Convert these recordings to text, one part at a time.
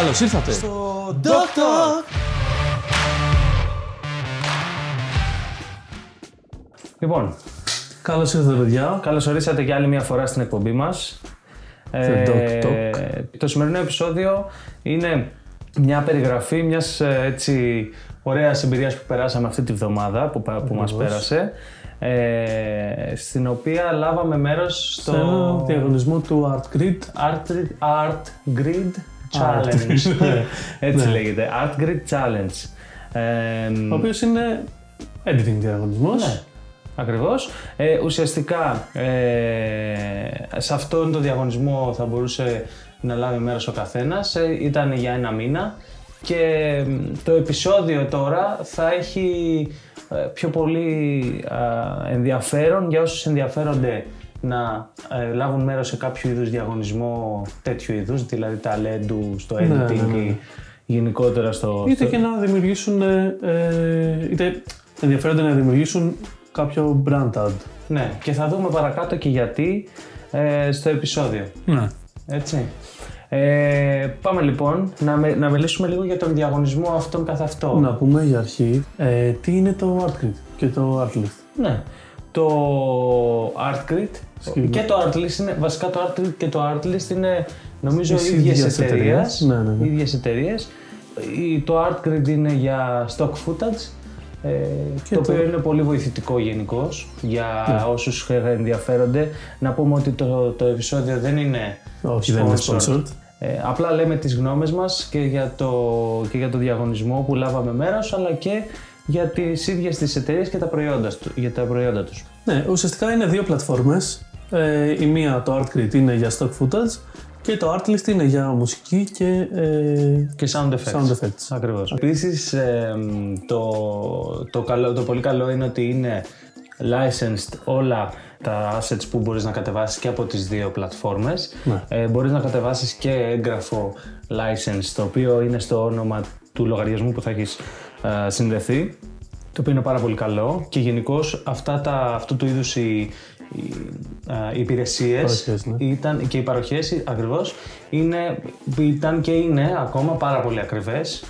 Καλώς ήρθατε στο Doctor. Λοιπόν, Καλώς ήρθατε παιδιά καλώς ορίσατε για άλλη μια φορά στην εκπομπή μας. Ε, Doc Talk. το σημερινό επεισόδιο είναι μια περιγραφή μιας ε, έτσι ωραίας εμπειρίας που περάσαμε αυτή τη βδομάδα που, πα- που μας πέρασε ε, στην οποία λάβαμε μέρος στο στο ένα διαγωνισμό του Art Grid Art, Art Grid Challenge. έτσι Ναι. λέγεται. Art Grid Challenge. Ε, ο οποίος είναι editing διαγωνισμός Ναι, ακριβώς. Ε, ουσιαστικά ε, σε αυτόν τον διαγωνισμό θα μπορούσε να λάβει μέρος ο καθένας. Ε, ήταν για ένα μήνα και μ, το επεισόδιο τώρα θα έχει ε, πιο πολύ α, ενδιαφέρον για όσους ενδιαφέρονται να ε, λάβουν μέρος σε κάποιο είδους διαγωνισμό τέτοιου είδους, δηλαδή ταλέντου στο editing ναι, ναι. ή γενικότερα στο... είτε στο- και να δημιουργήσουν ε, ε, είτε ενδιαφέρονται να δημιουργήσουν κάποιο brand ad Ναι, και θα δούμε παρακάτω και γιατί ε, στο επεισόδιο. ναι. Έτσι. Ε, πάμε λοιπόν να, με, να μιλήσουμε λίγο για τον διαγωνισμό αυτόν καθ' αυτό. να πούμε για αρχή ε, τι είναι το Art Grid και το Art List Ναι. Το ArtGrid Σκύβο. Και το Artlist είναι, βασικά το Artgrid και το Artlist είναι νομίζω Τις ίδιες ίδιες εταιρείες. εταιρείες. Ναι, ναι, ναι. Ίδιες εταιρείες. Η- Το Artgrid είναι για stock footage ε, Και το το- οποίο είναι πολύ βοηθητικό γενικώ για Ναι. όσους ενδιαφέρονται. Να πούμε ότι το, το επεισόδιο δεν είναι όχι δεν είναι sponsored Ε, απλά λέμε τις γνώμες μας και για, το, και για το διαγωνισμό που λάβαμε μέρος, αλλά και για τις ίδιες τις εταιρείες και τα προϊόντα, του- για τα προϊόντα τους. ναι, ουσιαστικά είναι δύο πλατφόρμες ε, η μία το Art Grid είναι για stock footage και το Art List είναι για μουσική και ε, Και sound effects. sound effects Ακριβώς. Επίσης, ε, το, το, καλό, το πολύ καλό είναι ότι είναι licensed όλα τα assets που μπορείς να κατεβάσεις και από τις δύο πλατφόρμες. Ναι. Ε, μπορείς να κατεβάσεις και έγγραφο license, το οποίο είναι στο όνομα του λογαριασμού που θα έχεις ε, συνδεθεί, το οποίο είναι πάρα πολύ καλό και γενικώς αυτά τα, αυτού του είδους οι, οι, ε, οι υπηρεσίες Παροχές, ναι. ήταν, και οι παροχές ακριβώς είναι, ήταν και είναι ακόμα πάρα πολύ ακριβές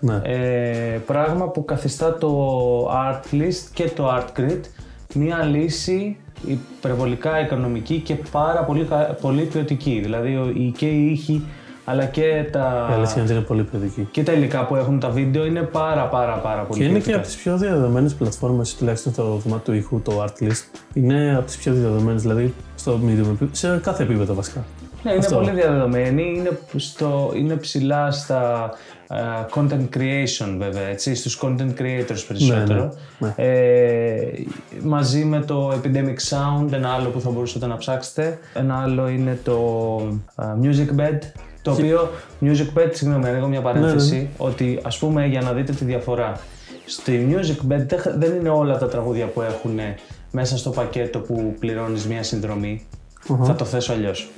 ναι. ε, πράγμα που καθιστά το Art List και το Art Grid μια λύση υπερβολικά οικονομική και πάρα πολύ, κα- πολύ ποιοτική. Δηλαδή ο- οι- και οι ήχοι αλλά και τα, Η αλήθεια είναι ότι είναι πολύ ποιοτική. και τα υλικά που έχουν τα βίντεο είναι πάρα πάρα πάρα πολύ Και είναι και ποιοτικά. από τις πιο διαδεδομένες πλατφόρμες, τουλάχιστον στο κομμάτι του ήχου, το Artlist. Είναι από τις πιο διαδεδομένες, δηλαδή στο medium, επίπεδο, σε κάθε επίπεδο βασικά. Ναι, είναι Αυτό. πολύ διαδεδομένη, είναι, στο, είναι ψηλά στα α, content creation βέβαια, έτσι, στους content creators περισσότερο. Ναι, Ε, μαζί με το Epidemic Sound, ένα άλλο που θα μπορούσατε να ψάξετε. Ένα άλλο είναι το α, Music Bed, το οποίο Music Bed, συγγνώμη, να ανοίγω μια παρένθεση, ότι ας πούμε για να δείτε τη διαφορά. Στη Music Bed δεν- δεν είναι όλα τα τραγούδια που έχουν μέσα στο πακέτο που πληρώνεις μια συνδρομή. Θα το θέσω αλλιώς.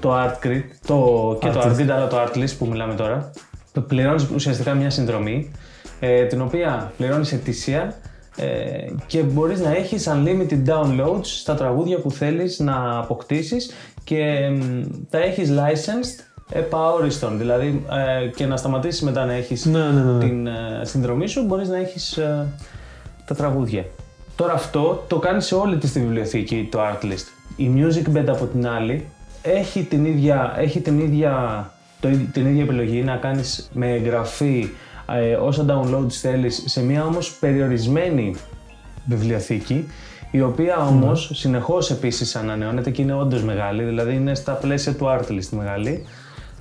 Το Art Grid το, και το Art Grid, αλλά το Art List που μιλάμε τώρα, πληρώνεις ουσιαστικά μια συνδρομή, ε, την οποία πληρώνεις ετήσια ε, και μπορείς να έχεις unlimited downloads στα τραγούδια που θέλεις να αποκτήσεις και μ, τα έχεις licensed επαόριστον, δηλαδή ε, και να σταματήσεις μετά να έχεις Ναι, ναι, ναι. ναι. την ε, συνδρομή σου, μπορείς να έχεις ε, τα τραγούδια. Τώρα αυτό το κάνει σε όλη της τη βιβλιοθήκη το Artlist. Η Music Bed από την άλλη έχει την ίδια, έχει την ίδια, το, ίδ- την ίδια επιλογή να κάνεις με εγγραφή ε, όσα downloads θέλεις σε μια όμως περιορισμένη βιβλιοθήκη η οποία όμως συνεχώς επίσης ανανεώνεται και είναι όντως μεγάλη, δηλαδή είναι στα πλαίσια του Artlist μεγάλη.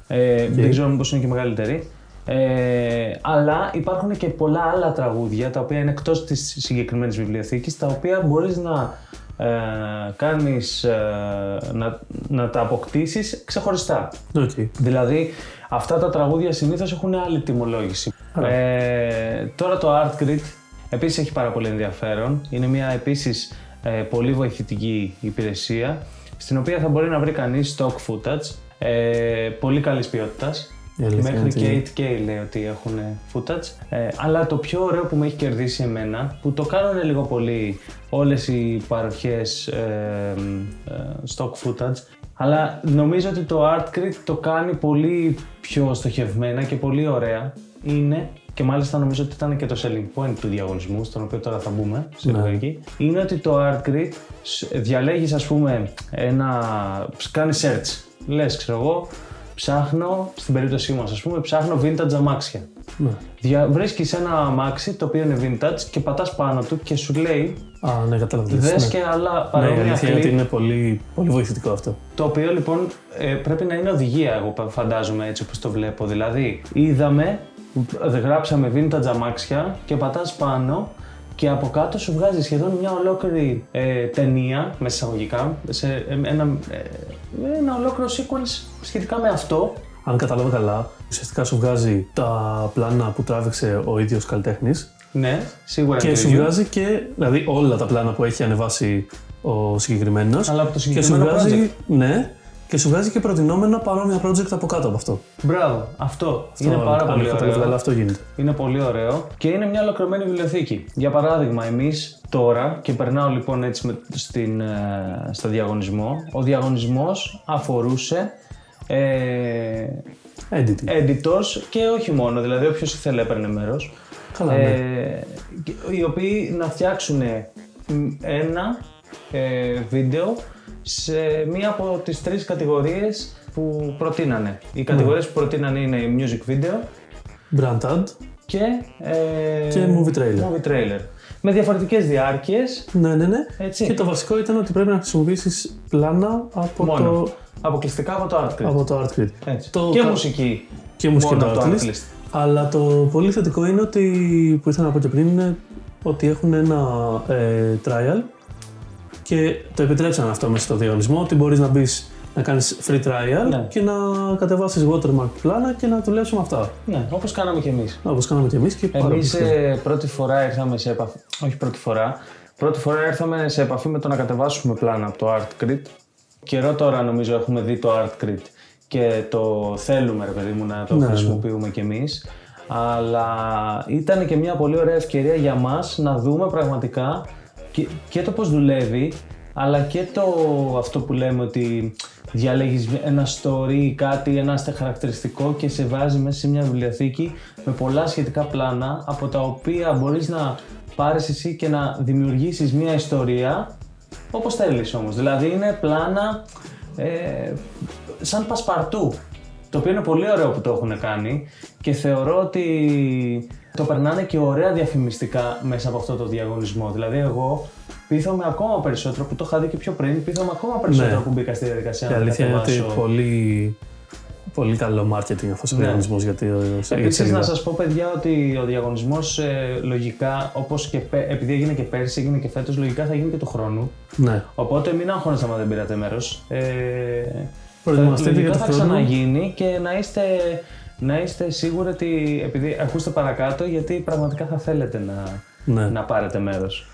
Ε, Δεν ξέρω μήπως είναι και μεγαλύτερη. Ε, αλλά υπάρχουν και πολλά άλλα τραγούδια τα οποία είναι εκτός της συγκεκριμένης βιβλιοθήκης τα οποία μπορείς να ε, κάνεις, ε, να, να τα αποκτήσεις ξεχωριστά. Οκ. Δηλαδή αυτά τα τραγούδια συνήθως έχουν άλλη τιμολόγηση. Ε, τώρα το Art Grid επίσης έχει πάρα πολύ ενδιαφέρον. Είναι μια επίσης ε, πολύ βοηθητική υπηρεσία στην οποία θα μπορεί να βρει κανείς stock footage ε, πολύ καλής ποιότητας. Η αλήθεια Μέχρι είναι και 8K λέει ότι έχουν footage. Ε, αλλά το πιο ωραίο που με έχει κερδίσει εμένα, που το κάνουν λίγο πολύ όλες οι παροχές ε, ε, stock footage, Αλλά νομίζω ότι το ArtCrit το κάνει πολύ πιο στοχευμένα και πολύ ωραία. Είναι και μάλιστα νομίζω ότι ήταν και το selling point του διαγωνισμού, στον οποίο τώρα θα μπούμε σε Ναι. λογική, είναι ότι το ArtCrit διαλέγεις ας πούμε ένα, κάνει search, λες ξέρω εγώ, ψάχνω, στην περίπτωσή μας ας πούμε, ψάχνω vintage αμάξια. Ναι. Δια, βρίσκεις ένα αμάξι το οποίο είναι vintage και πατάς πάνω του και σου λέει Α, ναι, κατάλαβα. τι λες, δες ναι. και άλλα Ναι, η παρόμοια αλήθεια είναι ότι κλιπ είναι πολύ, πολύ βοηθητικό αυτό. το οποίο λοιπόν ε, πρέπει να είναι οδηγία, εγώ φαντάζομαι έτσι όπως το βλέπω. Δηλαδή, είδαμε, ε, γράψαμε vintage αμάξια και πατάς πάνω και από κάτω σου βγάζει σχεδόν μια ολόκληρη ε, ταινία, μέσα εισαγωγικά, σε ε, ένα, ε, ένα ολόκληρο sequence σχετικά με αυτό. Αν κατάλαβα καλά, ουσιαστικά σου βγάζει τα πλάνα που τράβηξε ο ίδιος καλλιτέχνης Ναι, σίγουρα και είναι το σου ίδιο. βγάζει και, δηλαδή όλα τα πλάνα που έχει ανεβάσει ο συγκεκριμένος Αλλά από το και σου συγκεκριμένο βγάζει, ναι, και σου βγάζει και προτινόμενα παρόμοια project από κάτω από αυτό. Μπράβο, αυτό είναι Αυτό, πάρα αν πολύ έχω καταλάβει ωραίο. καλά, αυτό γίνεται. Είναι πολύ ωραίο και είναι μια ολοκληρωμένη βιβλιοθήκη. Για παράδειγμα, εμείς τώρα, και περνάω λοιπόν έτσι με, στην, ε, στο διαγωνισμό, ο διαγωνισμός αφορούσε ε, Editing. editors και όχι μόνο, δηλαδή όποιος ήθελε έπαιρνε μέρος, Καλά, ναι. ε, και- οι οποίοι να φτιάξουν ένα ε, βίντεο σε μία από τις τρεις κατηγορίες που προτείνανε. Οι κατηγορίες που προτείνανε είναι η music video, Brand ad. και, ε, Και movie trailer. movie trailer. Με διαφορετικές διάρκειες, Ναι, ναι, ναι. Έτσι. Και το βασικό ήταν ότι πρέπει να χρησιμοποιήσεις πλάνα από μόνο. το, Αποκλειστικά από το ArtCrit. από το ArtCrit. Έτσι. Το και κα- μουσική. Και μουσική μόνο το από το Artlist. Artlist. Αλλά το πολύ θετικό είναι ότι, που ήθελα να πω και πριν, είναι ότι έχουν ένα ε, trial και το επιτρέψαν αυτό μέσα στο διαγωνισμό, ότι μπορείς να μπεις να κάνεις free trial Ναι. και να κατεβάσεις watermark πλάνα και να δουλέψεις με αυτά. Ναι, όπως κάναμε κι εμείς. Όπως κάναμε και εμείς και πάρα Εμείς πολύ. ε, πρώτη φορά ήρθαμε σε επαφή, όχι πρώτη φορά, πρώτη φορά ήρθαμε σε επαφή με το να κατεβάσουμε πλάνα από το ArtCrit. Καιρό τώρα νομίζω έχουμε δει το ArtCrit και το θέλουμε ρε παιδί μου να το Ναι, ναι. χρησιμοποιούμε κι εμείς. Αλλά ήταν και μια πολύ ωραία ευκαιρία για μας να δούμε πραγματικά και, και το πώς δουλεύει, αλλά και το αυτό που λέμε ότι διαλέγεις ένα story ή κάτι, ένα στε- χαρακτηριστικό και σε βάζει μέσα σε μια βιβλιοθήκη με πολλά σχετικά πλάνα από τα οποία μπορείς να πάρεις εσύ και να δημιουργήσεις μια ιστορία όπως θέλεις όμως. Δηλαδή είναι πλάνα ε, σαν πασπαρτού. Το οποίο είναι πολύ ωραίο που το έχουν κάνει και θεωρώ ότι το περνάνε και ωραία διαφημιστικά μέσα από αυτό το διαγωνισμό. Δηλαδή εγώ πείθομαι ακόμα περισσότερο, που το είχα δει και πιο πριν, πείθομαι ακόμα περισσότερο Ναι. που μπήκα στη διαδικασία Η να αλήθεια είναι ότι κατεβάσω. πολύ, πολύ καλό marketing αυτός ο Ναι. διαγωνισμός για τη για τη Επίσης σελίδα. να σας πω παιδιά ότι ο διαγωνισμός ε, λογικά, όπως και πε- επειδή έγινε και πέρσι, έγινε και φέτος, λογικά θα γίνει και του χρόνου. Ναι. Οπότε μην αγχώνεστε άμα δεν πήρατε μέρος. Ε, Προετοιμαστείτε θα- για λογικά το θα χρόνο. ξαναγίνει και να είστε, να είστε σίγουροι ότι, επειδή ακούστε παρακάτω, γιατί πραγματικά θα θέλετε να, Ναι. να πάρετε μέρος.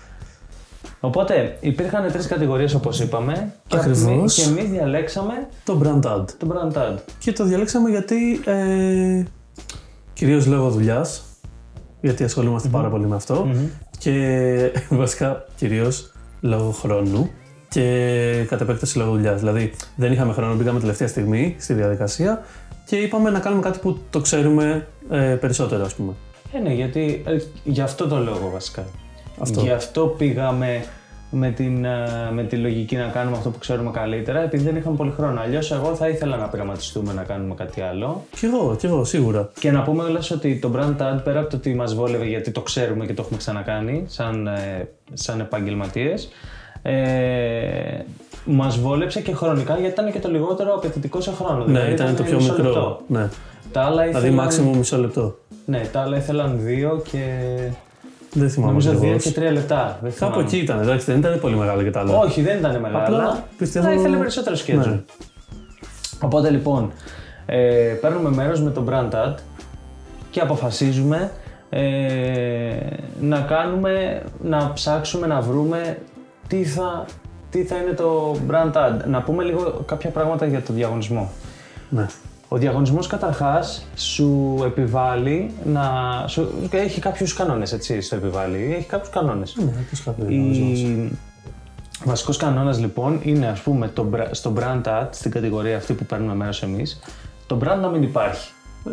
Οπότε υπήρχαν τρεις κατηγορίες όπως είπαμε και, Ακριβώς. εμείς- και εμείς διαλέξαμε Το brand ad. το brand ad. Και το διαλέξαμε γιατί ε, κυρίως λόγω δουλειάς, γιατί ασχολούμαστε πάρα πολύ με αυτό και βασικά κυρίως λόγω χρόνου και κατ' επέκταση λόγω δουλειάς. Δηλαδή δεν είχαμε χρόνο, μπήκαμε τελευταία στιγμή στη διαδικασία και είπαμε να κάνουμε κάτι που το ξέρουμε ε, περισσότερο ας πούμε. Ε, ναι, γιατί ε, γι' αυτό το λόγο βασικά. Αυτό. Γι' αυτό πήγαμε με, την, ε, με τη λογική να κάνουμε αυτό που ξέρουμε καλύτερα, επειδή δεν είχαμε πολύ χρόνο. Αλλιώς, εγώ θα ήθελα να πειραματιστούμε να κάνουμε κάτι άλλο. Κι εγώ, κι εγώ, σίγουρα. Και να πούμε λες ότι το brand ad πέρα από το ότι μας βόλευε γιατί το ξέρουμε και το έχουμε ξανακάνει σαν, ε, σαν επαγγελματίες ε, μας βόλεψε και χρονικά γιατί ήταν και το λιγότερο απαιτητικό σε χρόνο. Ναι, Δηλαδή ήταν το πιο μισό μικρό. λεπτό. Ναι. Τα άλλα Δηλαδή, ήθελαν, maximum μισό λεπτό. ναι, τα άλλα ήθελαν δύο και Δεν θυμάμαι νομίζω δύο ακριβώς. και τρία λεπτά. Δεν Κάπου θυμάμαι. εκεί ήταν, εντάξει, δεν ήταν πολύ μεγάλο και τα άλλα. Όχι, δεν ήταν μεγάλα. Απλά πιστεύω- Θα ήθελε περισσότερο schedule. Ναι. Οπότε λοιπόν, ε, παίρνουμε μέρος με το brand ad και αποφασίζουμε ε, να κάνουμε, να ψάξουμε, να βρούμε τι θα, τι θα είναι το brand ad; Να πούμε λίγο κάποια πράγματα για το διαγωνισμό. Ναι. Ο διαγωνισμός καταρχάς σου επιβάλλει να... Σου, έχει κάποιους κανόνες, έτσι, στο επιβάλλει. Έχει κάποιους κανόνες. Ναι, πώς θα πει ο Η... διαγωνισμός. Βασικός κανόνας λοιπόν είναι ας πούμε το, bra- στο brand ad, στην κατηγορία αυτή που παίρνουμε μέρος εμείς, το brand να μην υπάρχει.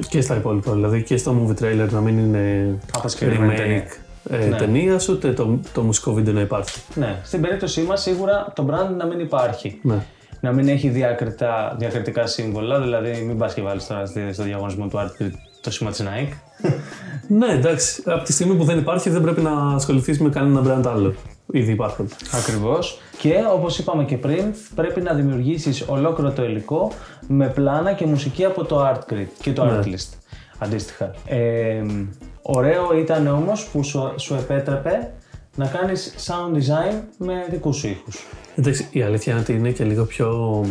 Και στα υπόλοιπα, δηλαδή και στο movie trailer να μην είναι Από συγκεκριμένη ταινία. remake ε, Ναι. ταινία, ούτε το, το μουσικό βίντεο να υπάρχει. Ναι, στην περίπτωσή μας σίγουρα το brand να μην υπάρχει. Ναι. Να μην έχει διακριτά, διακριτικά σύμβολα, δηλαδή μην πας και βάλεις τώρα στη- στο διαγωνισμό του Art το σήμα της Nike. ναι, εντάξει. Από τη στιγμή που δεν υπάρχει, δεν πρέπει να ασχοληθείς με κανένα brand άλλο. Ήδη υπάρχουν. Ακριβώς. Και όπως είπαμε και πριν, πρέπει να δημιουργήσεις ολόκληρο το υλικό με πλάνα και μουσική από το Artgrid και το Ναι. Artlist. Αντίστοιχα. Ε, ωραίο ήταν όμως που σου, σου επέτρεπε να κάνεις sound design με δικούς σου ήχους. Εντάξει, η αλήθεια είναι ότι είναι και λίγο πιο.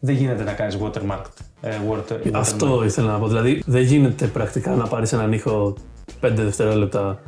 Δεν γίνεται να κάνεις watermarked. Ε, water, Αυτό ήθελα να πω. Δηλαδή, δεν γίνεται πρακτικά να πάρεις έναν ήχο 5 δευτερόλεπτα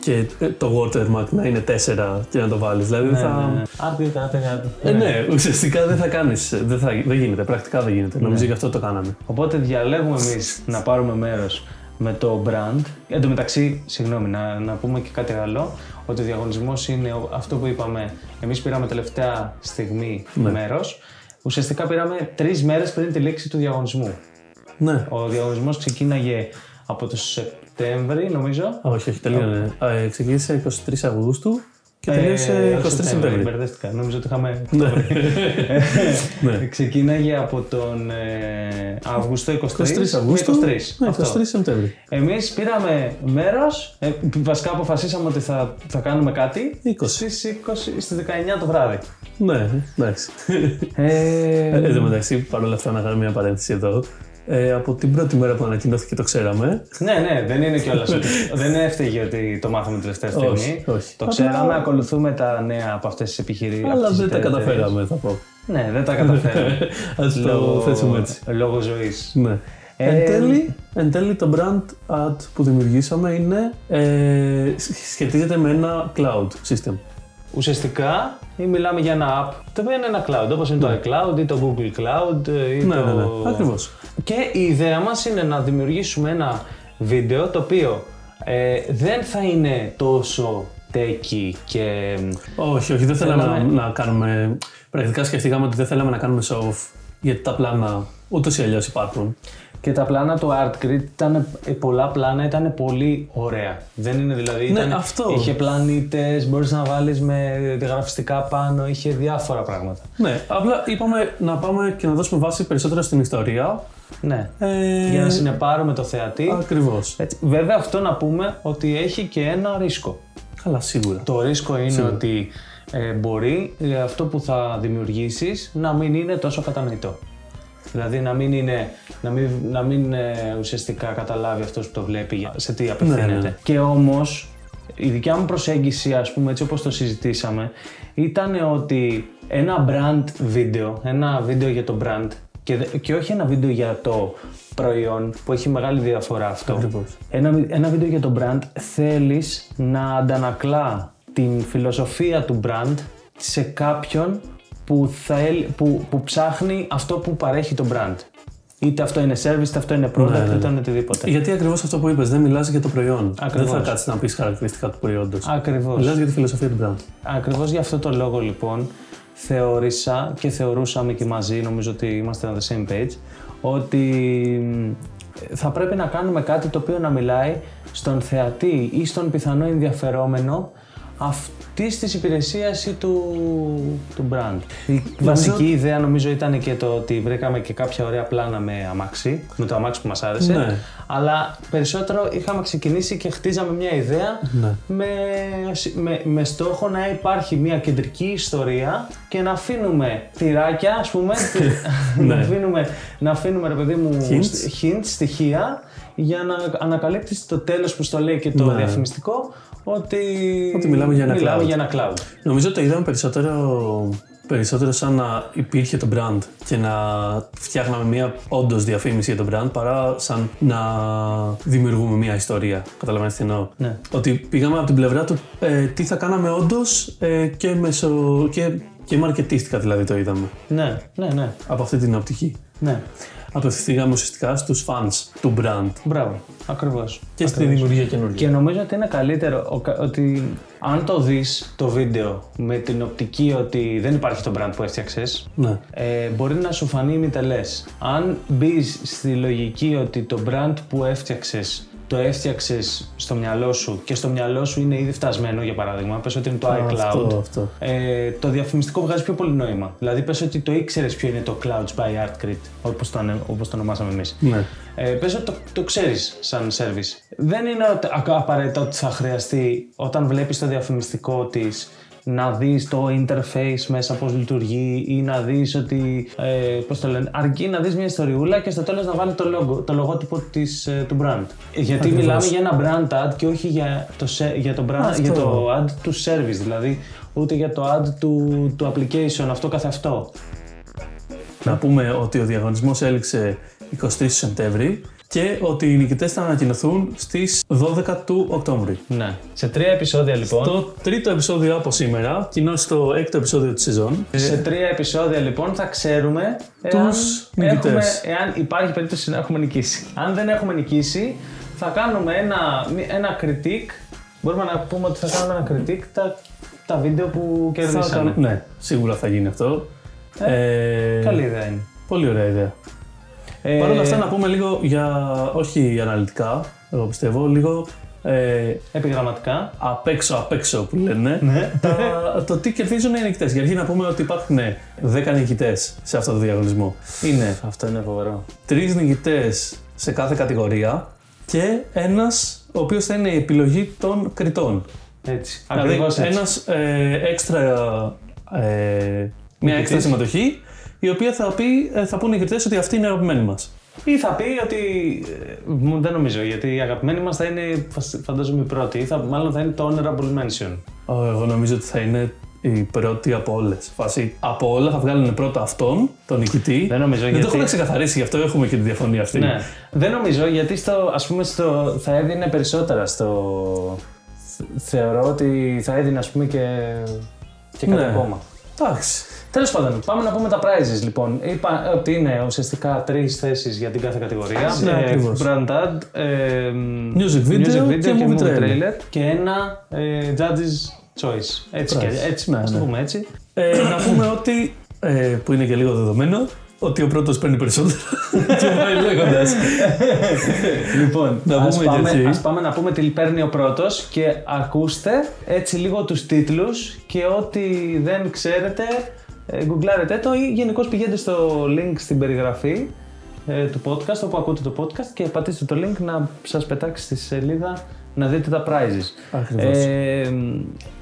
και ε, το watermark να είναι 4 και να το βάλεις. Δηλαδή, Ναι, θα. ναι, ναι. Artgrid, Artgrid. Ε, ναι, ουσιαστικά δεν θα κάνεις. Δεν, θα, δεν γίνεται. Πρακτικά δεν γίνεται. Ναι. Νομίζω γι' αυτό το κάναμε. Οπότε διαλέγουμε εμείς να πάρουμε μέρος με το brand. Εν τω μεταξύ, συγγνώμη, να, να πούμε και κάτι άλλο. Ότι ο διαγωνισμός είναι ο- αυτό που είπαμε. Εμείς πήραμε τελευταία στιγμή Ναι. μέρος. Ουσιαστικά πήραμε τρεις μέρες πριν τη λήξη του διαγωνισμού. Ναι. Ο διαγωνισμός ξεκίναγε από το Σεπτέμβρη, νομίζω. Α, όχι, όχι, τελείωνε. Ε, ξεκίνησε 23 Αυγούστου και τελείωσε Ε, 23 όχι Σεπτέμβρη. Μπερδεύτηκα. Νομίζω ότι είχαμε. Ναι. ναι. Ξεκίναγε από τον ε, Αύγουστο 23, 23 Αυγούστου. 23. Ναι, 23 Αυτό. Σεπτέμβρη. Εμείς πήραμε μέρος. Ε, βασικά αποφασίσαμε ότι θα, θα κάνουμε κάτι 20. στις, 20, στις 19 το βράδυ. Ναι, εντάξει. Ε, Ε, Εν τω μεταξύ, παρόλα αυτά, να κάνω μια παρένθεση εδώ. Ε, από την πρώτη μέρα που ανακοινώθηκε το ξέραμε. ναι, ναι, δεν είναι κιόλας. δεν έφταιγε ότι το μάθαμε τελευταία στιγμή. Όχι, όχι. Το Απλά- ξέραμε, ακολουθούμε τα νέα από αυτές τις επιχειρήσεις. Αλλά δεν τα καταφέραμε, θα πω. Ναι, δεν τα καταφέραμε. Α το θέσουμε έτσι. λόγω ζωής. Ναι. Ε, εν, τέλει, εν τέλει, το brand ad που δημιουργήσαμε είναι, ε, σχετίζεται με ένα cloud system. Ουσιαστικά μιλάμε για ένα app το οποίο είναι ένα cloud, όπως είναι το iCloud ή το Google Cloud ή Ναι, το... ναι, ναι. Ακριβώς. Και η ιδέα μας είναι να δημιουργήσουμε ένα βίντεο το οποίο ε, δεν θα είναι τόσο techy και... Όχι, όχι, δεν θέλαμε να, Θέλαμε- να κάνουμε. Πρακτικά σκεφτήκαμε ότι δεν θέλαμε να κάνουμε show off γιατί τα πλάνα ούτως ή αλλιώς υπάρχουν. Και τα πλάνα του ArtGrid ήταν ε, πολλά πλάνα, ήταν πολύ ωραία. Δεν είναι δηλαδή. Ναι, ήταν- αυτό. Είχε πλανήτες, μπορείς να βάλεις με γραφιστικά πάνω, είχε διάφορα πράγματα. Ναι, απλά είπαμε να πάμε και να δώσουμε βάση περισσότερο στην ιστορία. Ναι. Ε, Για να συνεπάρουμε το θεατή. Ακριβώς. Έτσι, βέβαια αυτό να πούμε ότι έχει και ένα ρίσκο. Καλά, σίγουρα. Το ρίσκο είναι ότι ε, μπορεί ε, αυτό που θα δημιουργήσεις να μην είναι τόσο κατανοητό. Δηλαδή να μην, είναι, να μην, να μην ε, ουσιαστικά καταλάβει αυτός που το βλέπει για- σε τι απευθύνεται. Ναι, ναι. Και όμως η δικιά μου προσέγγιση ας πούμε έτσι όπως το συζητήσαμε ήταν ότι ένα brand βίντεο, ένα βίντεο για το brand και, δε- και όχι ένα βίντεο για το προϊόν που έχει μεγάλη διαφορά αυτό. Ακριβώς. Ένα, βι- ένα βίντεο για το brand θέλεις να αντανακλά την φιλοσοφία του brand σε κάποιον που, θα, έλ- που, που ψάχνει αυτό που παρέχει το brand. Είτε αυτό είναι service, είτε αυτό είναι product, Ναι, ναι, είτε ναι. είναι οτιδήποτε. Γιατί ακριβώς αυτό που είπες, δεν μιλάς για το προϊόν. Ακριβώς. Δεν θα κάτσεις να πεις χαρακτηριστικά του προϊόντος. Ακριβώς. Μιλάς για τη φιλοσοφία του brand. Ακριβώς για αυτό το λόγο λοιπόν θεώρησα και θεωρούσαμε και μαζί, νομίζω ότι είμαστε on the same page, ότι μ, θα πρέπει να κάνουμε κάτι το οποίο να μιλάει στον θεατή ή στον πιθανό ενδιαφερόμενο αυτής της υπηρεσίας ή του, του brand. Η βασική ιδέα νομίζω ήταν και το ότι βρήκαμε και κάποια ωραία πλάνα με αμάξι, με το αμάξι που μας άρεσε. Ναι. Αλλά περισσότερο είχαμε ξεκινήσει και χτίζαμε μια ιδέα Ναι. με, με, με στόχο να υπάρχει μια κεντρική ιστορία και να αφήνουμε τυράκια, ας πούμε, να, Ναι. αφήνουμε, να αφήνουμε, ρε παιδί μου, Hints. στ- hints, στοιχεία, για να ανακαλύπτεις το τέλος που στο λέει και το Ναι. διαφημιστικό, ότι, Ότι μιλάμε για ένα μιλάμε cloud. για ένα cloud. Νομίζω το είδαμε περισσότερο, περισσότερο σαν να υπήρχε το brand και να φτιάχναμε μια όντως διαφήμιση για το brand παρά σαν να δημιουργούμε μια ιστορία. Καταλαβαίνετε τι εννοώ; Ναι. Ότι πήγαμε από την πλευρά του ε, τι θα κάναμε όντως ε, και, μεσο, και, και μαρκετίστικα δηλαδή το είδαμε. Ναι, ναι, ναι. Από αυτή την οπτική. Ναι. Απευθυνθήκαμε ουσιαστικά στους fans του brand Μπράβο, ακριβώς. και στη δημιουργία καινούργια. Και νομίζω ότι είναι καλύτερο ο κα- ότι αν το δεις το βίντεο με την οπτική ότι δεν υπάρχει το brand που έφτιαξες, Ναι. ε, μπορεί να σου φανεί ημιτελές. Αν μπεις στη λογική ότι το brand που έφτιαξες το έφτιαξες στο μυαλό σου και στο μυαλό σου είναι ήδη φτασμένο για παράδειγμα, πες ότι είναι το iCloud, Αυτό, αυτό. ε, το διαφημιστικό βγάζει πιο πολύ νόημα. Δηλαδή πες ότι το ήξερες ποιο είναι το Clouds by Artcrit, όπως το, ανε- όπως το ονομάσαμε εμείς. Ναι. Ε, πες ότι το, το ξέρεις σαν service. Δεν είναι ότι- α- απαραίτητα ότι θα χρειαστεί όταν βλέπεις το διαφημιστικό της να δεις το interface μέσα πώς λειτουργεί ή να δεις ότι, ε, πώς το λένε, αρκεί να δεις μια ιστοριούλα και στο τέλος να βάλει το, logo, το λογότυπο της, ε, του brand. Γιατί Ακριβώς. μιλάμε για ένα brand ad και όχι για το, σε- για το, brand, Αυτό. για το ad του service, δηλαδή ούτε για το ad του, του application αυτό καθ' αυτό. Να πούμε ότι ο διαγωνισμός έληξε 23 Σεπτέμβρη και ότι οι νικητές θα ανακοινωθούν στις 12 του Οκτώβρη. Ναι. Σε τρία επεισόδια λοιπόν. Το τρίτο επεισόδιο από σήμερα, κοινό στο έκτο επεισόδιο της σεζόν. Σε τρία επεισόδια λοιπόν θα ξέρουμε εάν, Τους νικητές. έχουμε, εάν υπάρχει περίπτωση να έχουμε νικήσει. Αν δεν έχουμε νικήσει, θα κάνουμε ένα, ένα critique. Μπορούμε να πούμε ότι θα κάνουμε ένα critique τα, τα βίντεο που Θα κερδίσαμε. κάνω- ναι, σίγουρα θα γίνει αυτό. Ε, Καλή ιδέα είναι. Πολύ ωραία ιδέα. Ε, Παρ' όλα αυτά να πούμε λίγο για, όχι αναλυτικά, εγώ πιστεύω, λίγο ε, Επιγραμματικά. απ' έξω απ' έξω που λένε, Ναι. τα, το τι κερδίζουν οι νικητές. Για αρχή να πούμε ότι υπάρχουν 10 νικητές σε αυτό το διαγωνισμό. Είναι Αυτό είναι φοβερό. τρεις νικητές σε κάθε κατηγορία και ένας ο οποίος θα είναι η επιλογή των κριτών. Έτσι. Δηλαδή Ακριβώς έτσι. ένας ε, έξτρα, ε, μια έξτρα συμμετοχή η οποία θα, πει, ε, θα πούνε οι κριτές ότι αυτή είναι η αγαπημένη μας. Ή θα πει ότι. ε, μου- δεν νομίζω, γιατί η αγαπημένη μας θα είναι, φασ- φαντάζομαι, η πρώτη. Ή θα, μάλλον θα είναι το honorable mention. Ω, Εγώ νομίζω ότι θα είναι η πρώτη από όλες. Φάση από όλα θα βγάλουν πρώτα αυτόν, τον νικητή. Δεν νομίζω, Δεν γιατί- το έχουν ξεκαθαρίσει, γι' αυτό έχουμε και τη διαφωνία αυτή. Ναι. Δεν νομίζω, γιατί στο, ας πούμε, στο, θα έδινε περισσότερα στο. θε- Θεωρώ ότι θα έδινε, ας πούμε, και, και κάτι Ναι. ακόμα. Εντάξει. Τέλος πάντων, πάμε να πούμε τα prizes λοιπόν. Είπα ότι είναι ουσιαστικά τρεις θέσεις για την κάθε κατηγορία. Ναι, ακριβώς. brand ad, ε, Music video και movie trailer. Και ένα ε, judge's choice. Έτσι, και, Prize. έτσι Ναι, ας το ναι. πούμε έτσι. Ε, να πούμε ότι. Ε, που είναι και λίγο δεδομένο, ότι ο πρώτος παίρνει περισσότερο. και πάει λέγοντας. Λοιπόν, Να ας, πούμε για πάμε, αρχή. ας πάμε να πούμε τι παίρνει ο πρώτος και ακούστε έτσι λίγο τους τίτλους και ό,τι δεν ξέρετε, ε, γκουγκλάρετε το ή γενικώς πηγαίνετε στο link στην περιγραφή ε, του podcast, όπου ακούτε το podcast και πατήστε το link να σας πετάξει στη σελίδα να δείτε τα prizes. Ακριβώς. Ε,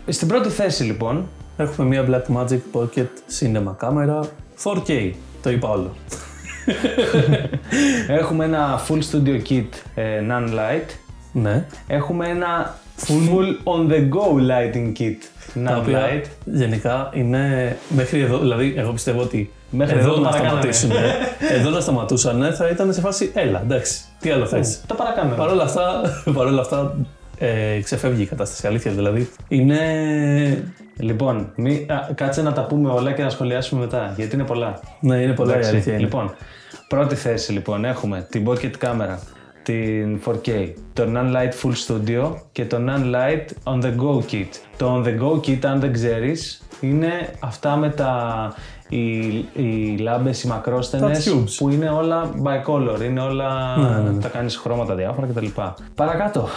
στην πρώτη θέση λοιπόν, Έχουμε μια Blackmagic Pocket Cinema κάμερα 4K. Το είπα όλο. έχουμε ένα full studio kit ε, non-light, Ναι. έχουμε ένα full on the go lighting kit Τα οποία non-light. γενικά είναι μέχρι εδώ. Δηλαδή, εγώ πιστεύω ότι Μέχρι εδώ εδώ το να παρακάναμε. σταματήσουν. εδώ να σταματούσαν θα ήταν σε φάση έλα, εντάξει, τι άλλο θες. Το παρακάμε. Παρ' όλα αυτά, παρόλα αυτά ε, ξεφεύγει η κατάσταση, αλήθεια. Δηλαδή, είναι. Λοιπόν, μη, α, κάτσε να τα πούμε όλα και να σχολιάσουμε μετά, γιατί είναι πολλά. Ναι, είναι πολλά η Εντάξει, αλήθεια. είναι. Λοιπόν, πρώτη θέση λοιπόν έχουμε την Pocket Camera, την 4K, το Non-Light Full Studio και το Non-Light On The Go Kit. Το On The Go Kit, αν δεν ξέρεις, είναι αυτά με τα... Οι, οι λάμπες, οι μακρόστενες Τα tubes. που είναι όλα bicolor, είναι όλα, Ναι, ναι, ναι. τα κάνεις χρώματα διάφορα κτλ. Παρακάτω,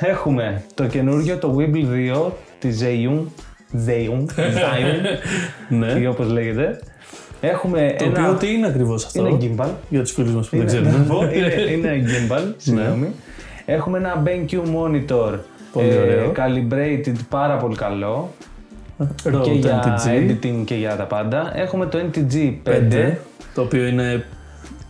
έχουμε το καινούργιο, το Wibble 2 της Zhiyun, Zhiyun, Zhiyun, Ναι. ή όπως λέγεται. Έχουμε Το ένα... οποίο τι είναι ακριβώς αυτό; Είναι gimbal. Για τους φίλους μας που δεν Είναι, ξέρουν. είναι, είναι gimbal, συγγνώμη. Έχουμε ένα BenQ monitor. Πολύ ωραίο. Calibrated, πάρα πολύ καλό. και Rode για NTG editing και για τα πάντα. Έχουμε το NTG 5. 5, το οποίο είναι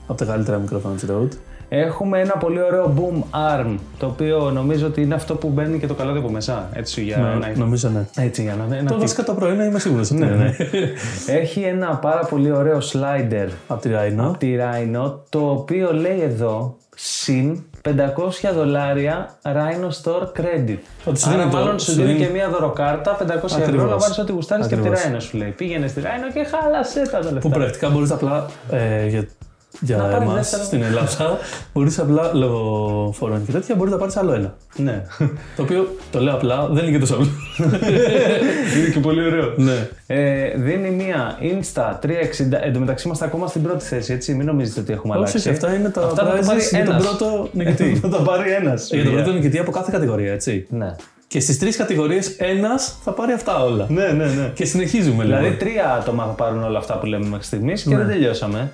από τα καλύτερα μικρόφωνα της Rode. Έχουμε ένα πολύ ωραίο boom arm, το οποίο νομίζω ότι είναι αυτό που μπαίνει και το καλώδιο από μέσα. Έτσι για Ναι, ένα... Νομίζω ναι. Έτσι για να ένα Το tip. βασικά το πρωί είμαι σίγουρος ότι είναι. ναι. Έχει ένα πάρα πολύ ωραίο slider Από τη Rhino. τη Rhino, το οποίο λέει εδώ συν 500 δολάρια Rhino Store Credit. Ότι σου Άρα δίνει το- μάλλον σου σου δίνει δίνει- και μία δωροκάρτα 500 ευρώ Ακριβώς. να πάρεις ό,τι γουστάρεις και από τη Ακριβώς. Rhino σου λέει. Πήγαινε στη Rhino και χάλασε τα τα Που λεφτά. πρακτικά μπορείς απλά. Ε, για για Να πάρεις εμάς δεύτερο. στην Ελλάδα. μπορείς απλά λόγω φόρων και τέτοια μπορείς να πάρεις άλλο ένα. Ναι. Το οποίο το λέω απλά, δεν είναι και τόσο απλό. Είναι και πολύ ωραίο. ναι. Ε, δίνει μία Insta 360. Εν τω μεταξύ είμαστε ακόμα στην πρώτη θέση, έτσι. Μην νομίζετε ότι έχουμε Όχι, αλλάξει. όχι, αυτά είναι τα Αυτά θα το πάρει prizes για τον ένας. πρώτο νικητή. θα το πάρει ένας. για τον πρώτο νικητή από κάθε κατηγορία, έτσι. Ναι. Και στις τρεις κατηγορίες ένας θα πάρει αυτά όλα. Ναι, ναι, ναι. Και συνεχίζουμε Δηλαδή λοιπόν. τρία άτομα θα πάρουν όλα αυτά που λέμε μέχρι στιγμής και Ναι. δεν τελειώσαμε.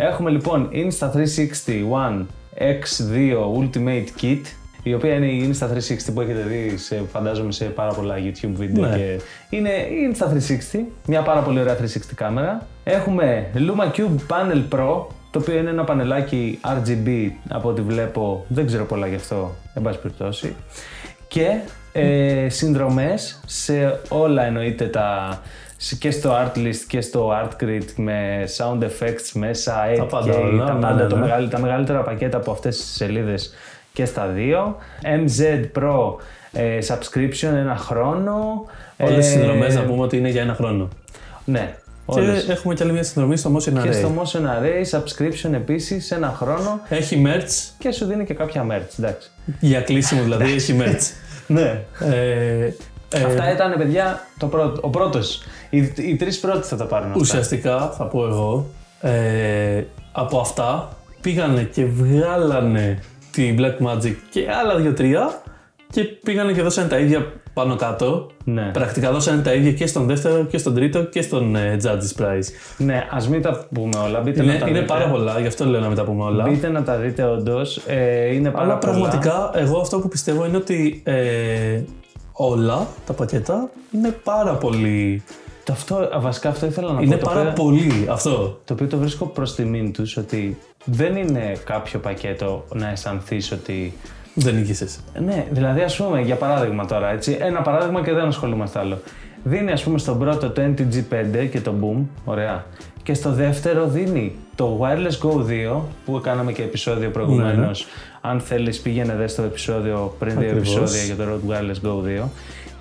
Έχουμε λοιπόν Insta 360 One X2 Ultimate Kit, η οποία είναι η Insta 360 που έχετε δει σε, φαντάζομαι σε πάρα πολλά YouTube βίντεο Ναι. και είναι η Insta 360, μια πάρα πολύ ωραία 360 κάμερα. Έχουμε Luma Cube Panel Pro, το οποίο είναι ένα πανελάκι RGB από ό,τι βλέπω, δεν ξέρω πολλά γι' αυτό, εν πάση περιπτώσει. Και ε, συνδρομές σε όλα εννοείται τα σε- και στο Artlist και στο Artgrid με sound effects μέσα, Τα 8K, πάντα όλα, τα, ναι, πάντα, ναι, το ναι. μεγαλ- τα μεγαλύτερα πακέτα από αυτές τις σελίδες και στα δύο. MZ Pro ε, subscription ένα χρόνο. Όλες Ε, τι συνδρομές να πούμε ότι είναι για ένα χρόνο. Ναι, όλες. Και έχουμε και άλλη μια συνδρομή στο Motion Και Array. στο Motion Array subscription επίσης ένα χρόνο Έχει merch, και σου δίνει και κάποια merch, εντάξει. για κλείσιμο δηλαδή έχει merch. Ναι. Ε, ε, Αυτά ήταν, παιδιά, το πρώτο, ο πρώτος. Οι, οι τρεις πρώτοι θα τα πάρουν αυτά. ουσιαστικά θα πω εγώ, ε, από αυτά πήγανε και βγάλανε τη Black Magic και άλλα δύο-τρία και πήγανε και δώσανε τα ίδια πάνω κάτω. Ναι. Πρακτικά δώσανε τα ίδια και στον δεύτερο και στον τρίτο και στον ε, Judges Prize. Ναι, ας μην τα πούμε όλα. Μπείτε Είναι, να τα είναι δείτε. πάρα πολλά, γι' αυτό λέω να μην τα πούμε όλα. Μπείτε να τα δείτε όντως. Ε, είναι πάρα Αλλά πολλά. πραγματικά εγώ αυτό που πιστεύω είναι ότι ε, όλα τα πακέτα είναι πάρα πολύ. Το αυτό, α, βασικά αυτό ήθελα να Είναι πω. το πάρα οποίο- πολύ αυτό. Το οποίο το βρίσκω προς τιμήν τους ότι δεν είναι κάποιο πακέτο να αισθανθείς ότι. Δεν νίκησες. Ναι, δηλαδή ας πούμε για παράδειγμα τώρα, έτσι, ένα παράδειγμα και δεν ασχολούμαστε άλλο. Δίνει ας πούμε στον πρώτο το NTG5 και το Boom, ωραία. Και στο δεύτερο δίνει το Wireless Go 2 που κάναμε και επεισόδιο προηγουμένως. Αν θέλεις πήγαινε δες το επεισόδιο πριν δύο Ακριβώς. επεισόδια για το Rode Wireless Go 2.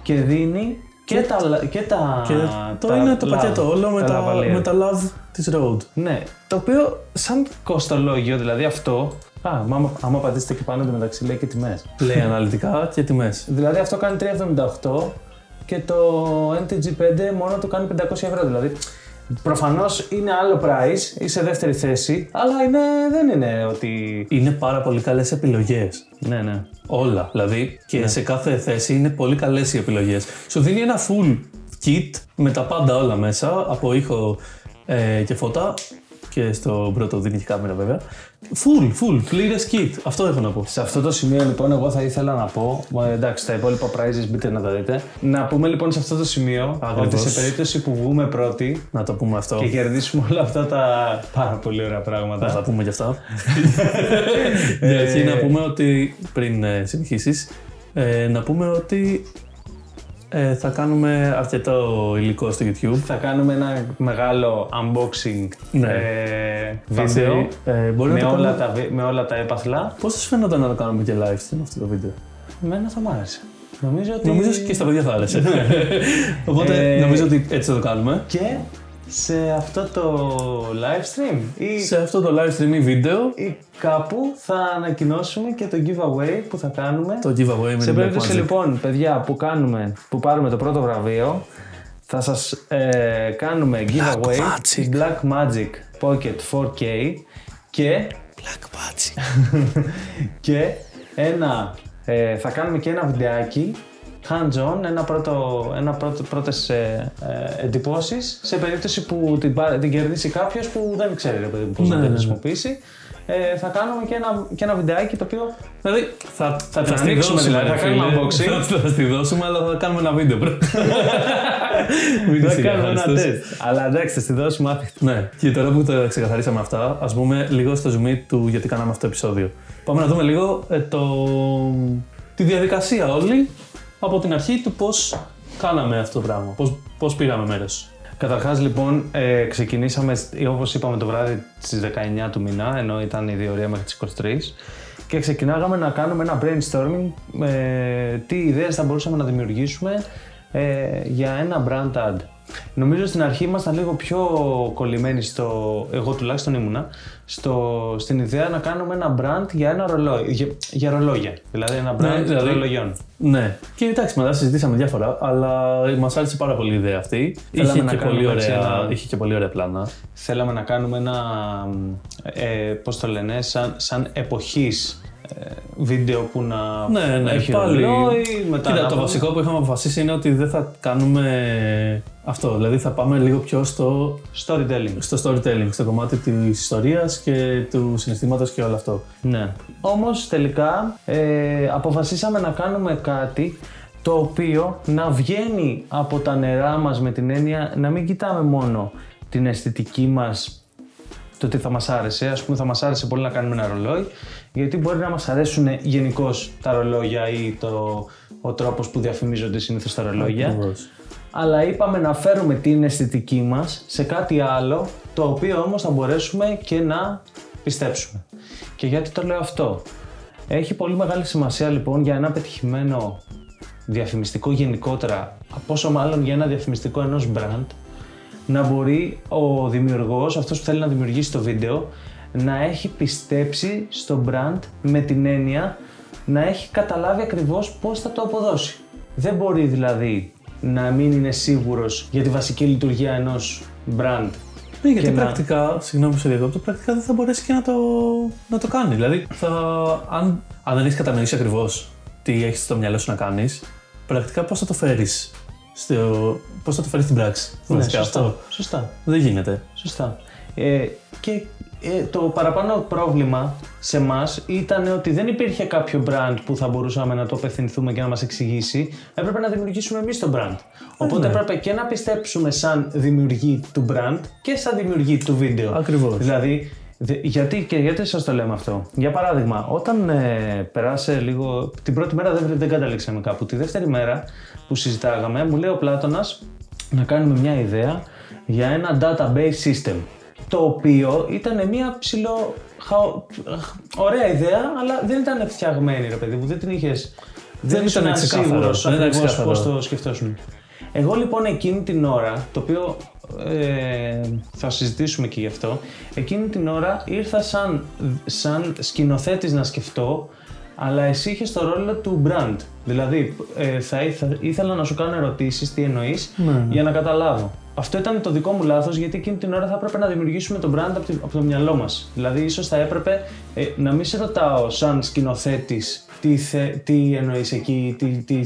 Και δίνει και, τα, και τα. Και το τα είναι το love, πακέτο όλο με τα, lavalier. με τα love της Road. Ναι, το οποίο σαν κοστολόγιο, δηλαδή αυτό. Α, μα άμα, άμα πατήσετε και πάνω μεταξύ λέει και τιμές. Λέει αναλυτικά και τιμές. Δηλαδή αυτό κάνει 3,78 και το NTG5 μόνο του κάνει 500 ευρώ. Δηλαδή προφανώς είναι άλλο price, είσαι δεύτερη θέση, αλλά είναι, δεν είναι ότι. Είναι πάρα πολύ καλές επιλογές. Ναι, ναι. Όλα. Δηλαδή και σε κάθε θέση είναι πολύ καλές οι επιλογές. Σου δίνει ένα full kit με τα πάντα όλα μέσα, από ήχο ε, και φώτα. Και στο πρώτο δίνει και κάμερα βέβαια. Full, full, πλήρες kit. Αυτό έχω να πω. Σε αυτό το σημείο λοιπόν εγώ θα ήθελα να πω, ε, εντάξει τα υπόλοιπα prizes μπείτε να τα δείτε, να πούμε λοιπόν σε αυτό το σημείο Ακριβώς. ότι σε περίπτωση που βγούμε πρώτοι Να το πούμε αυτό. και κερδίσουμε όλα αυτά τα πάρα πολύ ωραία Να πράγματα. τα πούμε κι αυτά. Για αρχή να πούμε ότι πριν ε, συνεχίσεις, ε, να πούμε ότι ε, θα κάνουμε αρκετό υλικό στο YouTube. Θα κάνουμε ένα μεγάλο unboxing Ναι. ε, Βάσει, βίντεο ε, μπορεί με, να το όλα κάνουμε... τα, βι- με όλα τα έπαθλα. Πώς σας φαίνονταν να το κάνουμε και live stream αυτό το βίντεο; Εμένα θα μ' άρεσε. Νομίζω ότι... Νομίζω και στα παιδιά θα άρεσε. Οπότε Ε, νομίζω ότι έτσι θα το κάνουμε. Και σε αυτό το live stream ή, Σε αυτό το live stream ή βίντεο, ή κάπου θα ανακοινώσουμε και το giveaway που θα κάνουμε. το giveaway με σε την Black περίπτωση Magic. λοιπόν, παιδιά, που, κάνουμε, που πάρουμε το πρώτο βραβείο, θα σας ε, κάνουμε giveaway Magic. της Black Magic Pocket 4K και Black Magic. και ένα, ε, θα κάνουμε και ένα βιντεάκι hands-on, ένα πρώτο, ένα πρώτο, πρώτες ε, ε, εντυπώσεις σε περίπτωση που την, πάρε- την κερδίσει κάποιος που δεν ξέρει ρε παιδί μου πώς Ναι, να ναι, την ναι. χρησιμοποιήσει. Ε, θα κάνουμε και ένα, και ένα βιντεάκι το οποίο Δηλαδή θα, Θα την στη ανοίξουμε δώσουμε, δηλαδή, ρε θα κάνουμε φίλε. unboxing. Θα, θα στη δώσουμε, αλλά θα κάνουμε ένα βίντεο πρώτα. Μην θα είσαι κάνουμε ένα ευχαριστός. τεστ. Αλλά εντάξει, θα στη δώσουμε άθικτα. Ναι, και τώρα που τα ξεκαθαρίσαμε αυτά, ας πούμε λίγο στο zoom του γιατί κάναμε αυτό το επεισόδιο. Πάμε να δούμε λίγο ε, το... τη διαδικασία όλη από την αρχή του πώς κάναμε αυτό το πράγμα, πώς, πώς πήραμε μέρος. Καταρχάς, λοιπόν, ε, ξεκινήσαμε όπως είπαμε το βράδυ στις 19 του μήνα, ενώ ήταν η διορία μέχρι τις 23. Και ξεκινάγαμε να κάνουμε ένα brainstorming ε, τι ιδέες θα μπορούσαμε να δημιουργήσουμε ε, για ένα brand ad. Νομίζω στην αρχή ήμασταν λίγο πιο κολλημένοι στο, εγώ τουλάχιστον ήμουνα, στο, στην ιδέα να κάνουμε ένα brand για ένα ρολόι, για, για ρολόγια. Δηλαδή ένα brand Ναι, δηλαδή- ρολογιών. Ναι. Και εντάξει, μετά συζητήσαμε διάφορα, αλλά μας άρεσε πάρα πολύ η ιδέα αυτή. Θέλαμε Είχε να και, κάνουμε πολύ έτσι ωραία, ένα- είχε και πολύ ωραία πλάνα. Θέλαμε να κάνουμε ένα, ε, πώς το λένε, σαν, σαν εποχής ε, βίντεο που να Ναι, ναι, έχει πάλι. ρολόι, μετά Κοίτα, να το πάμε- βασικό που είχαμε αποφασίσει είναι ότι δεν θα κάνουμε αυτό. Δηλαδή θα πάμε λίγο πιο στο, Storytelling. στο storytelling, στο κομμάτι της ιστορίας και του συναισθήματος και όλο αυτό. Ναι. Όμως τελικά ε, αποφασίσαμε να κάνουμε κάτι το οποίο να βγαίνει από τα νερά μας με την έννοια να μην κοιτάμε μόνο την αισθητική μας το τι θα μας άρεσε. Ας πούμε θα μας άρεσε πολύ να κάνουμε ένα ρολόι γιατί μπορεί να μας αρέσουν γενικώς τα ρολόγια ή το, ο τρόπος που διαφημίζονται συνήθως τα ρολόγια. Ακριβώς. Αλλά είπαμε να φέρουμε την αισθητική μας σε κάτι άλλο, το οποίο όμως θα μπορέσουμε και να πιστέψουμε. Και γιατί το λέω αυτό; Έχει πολύ μεγάλη σημασία λοιπόν για ένα πετυχημένο διαφημιστικό γενικότερα, πόσο μάλλον για ένα διαφημιστικό ενός brand, να μπορεί ο δημιουργός, αυτός που θέλει να δημιουργήσει το βίντεο, να έχει πιστέψει στο brand με την έννοια να έχει καταλάβει ακριβώς πώς θα το αποδώσει. Δεν μπορεί δηλαδή να μην είναι σίγουρος για τη βασική λειτουργία ενός brand. Ναι, γιατί Και να- πρακτικά, συγγνώμη που σε διακόπτω, πρακτικά δεν θα μπορέσει και να το, να το κάνει. Δηλαδή, θα, αν, αν δεν έχεις κατανοήσει ακριβώς τι έχεις στο μυαλό σου να κάνεις, πρακτικά πώς θα το φέρεις. Πώς θα το φέρεις στην πράξη. Ναι, Βασικά, σωστά. αυτό. Σωστά. Δεν γίνεται. Σωστά. Ε, και ε, το παραπάνω πρόβλημα σε εμά ήταν ότι δεν υπήρχε κάποιο brand που θα μπορούσαμε να το απευθυνθούμε και να μας εξηγήσει. Έπρεπε να δημιουργήσουμε εμείς το brand. Οπότε ναι. έπρεπε και να πιστέψουμε σαν δημιουργοί του brand και σαν δημιουργοί του βίντεο. Ακριβώς. Δηλαδή, δε- γιατί και γιατί σας το λέμε αυτό; Για παράδειγμα, όταν ε, περάσε λίγο. Την πρώτη μέρα δεν, δεν καταλήξαμε κάπου. Τη δεύτερη μέρα που συζητάγαμε, μου λέει ο Πλάτωνας να κάνουμε μια ιδέα για ένα database system. Το οποίο ήταν μια ψηλό. χαο- ωραία ιδέα, αλλά δεν ήταν φτιαγμένη, ρε παιδί μου. Δεν την είχε. Δεν ήταν ξεκάθαρο. σίγουρος Δεν ήταν ακριβώς ξεκάθαρο. πώς το σκεφτόσουν. Εγώ λοιπόν εκείνη την ώρα, το οποίο ε, θα συζητήσουμε και γι' αυτό, εκείνη την ώρα ήρθα σαν, σαν σκηνοθέτης να σκεφτώ, αλλά εσύ είχες το ρόλο του brand. Δηλαδή, ε, θα ήθελα, ήθελα να σου κάνω ερωτήσεις, τι εννοείς, Ναι, για να καταλάβω. Αυτό ήταν το δικό μου λάθος, γιατί εκείνη την ώρα θα έπρεπε να δημιουργήσουμε το brand από, τη- από το μυαλό μας. Δηλαδή, ίσως θα έπρεπε ε, να μην σε ρωτάω σαν σκηνοθέτης τι, θε, τι εννοείς εκεί, τι, τι,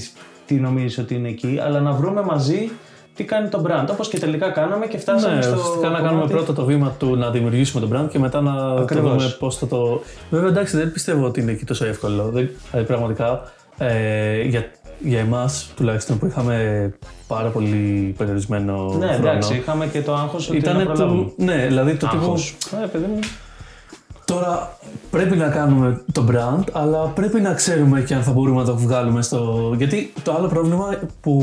τι νομίζεις ότι είναι εκεί, αλλά να βρούμε μαζί τι κάνει το brand. Όπως και τελικά κάναμε και φτάσαμε Ναι, στο. ουσιαστικά να κάνουμε κομμάτι- πρώτα το βήμα του να δημιουργήσουμε τον brand και μετά να το Ακριβώς. δούμε πώς θα το. Βέβαια, εντάξει, δεν πιστεύω ότι είναι εκεί τόσο εύκολο. Δεν, δηλαδή, πραγματικά ε, για, για εμάς τουλάχιστον που είχαμε πάρα πολύ περιορισμένο Ναι, χρόνο. εντάξει, είχαμε και το άγχος ότι Ήταν να προλάβουμε. του. Ναι, δηλαδή το τύπο. Άγχος. Ε, παιδί μου. Τώρα πρέπει να κάνουμε το brand, αλλά πρέπει να ξέρουμε και αν θα μπορούμε να το βγάλουμε στο. Γιατί το άλλο πρόβλημα που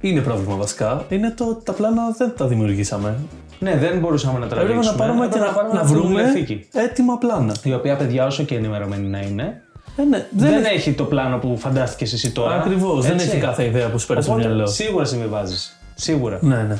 είναι πρόβλημα βασικά είναι το ότι τα πλάνα δεν τα δημιουργήσαμε. Ναι, δεν μπορούσαμε να Έπρεπε τραβήξουμε. να πάρουμε και Έπρεπε να, πάρουμε να από τη βρούμε βιβλιοθήκη. έτοιμα πλάνα. Η οποία, παιδιά, όσο και ενημερωμένη να είναι, Ε, ναι, δεν, δεν, έχει. έχει το πλάνο που φαντάστηκες εσύ τώρα. Ακριβώς, δεν Έτσι. έχει κάθε ιδέα που σου πέρασε στο Οπότε, μυαλό. Σίγουρα συμβιβάζεις. Σίγουρα. Ναι, ναι.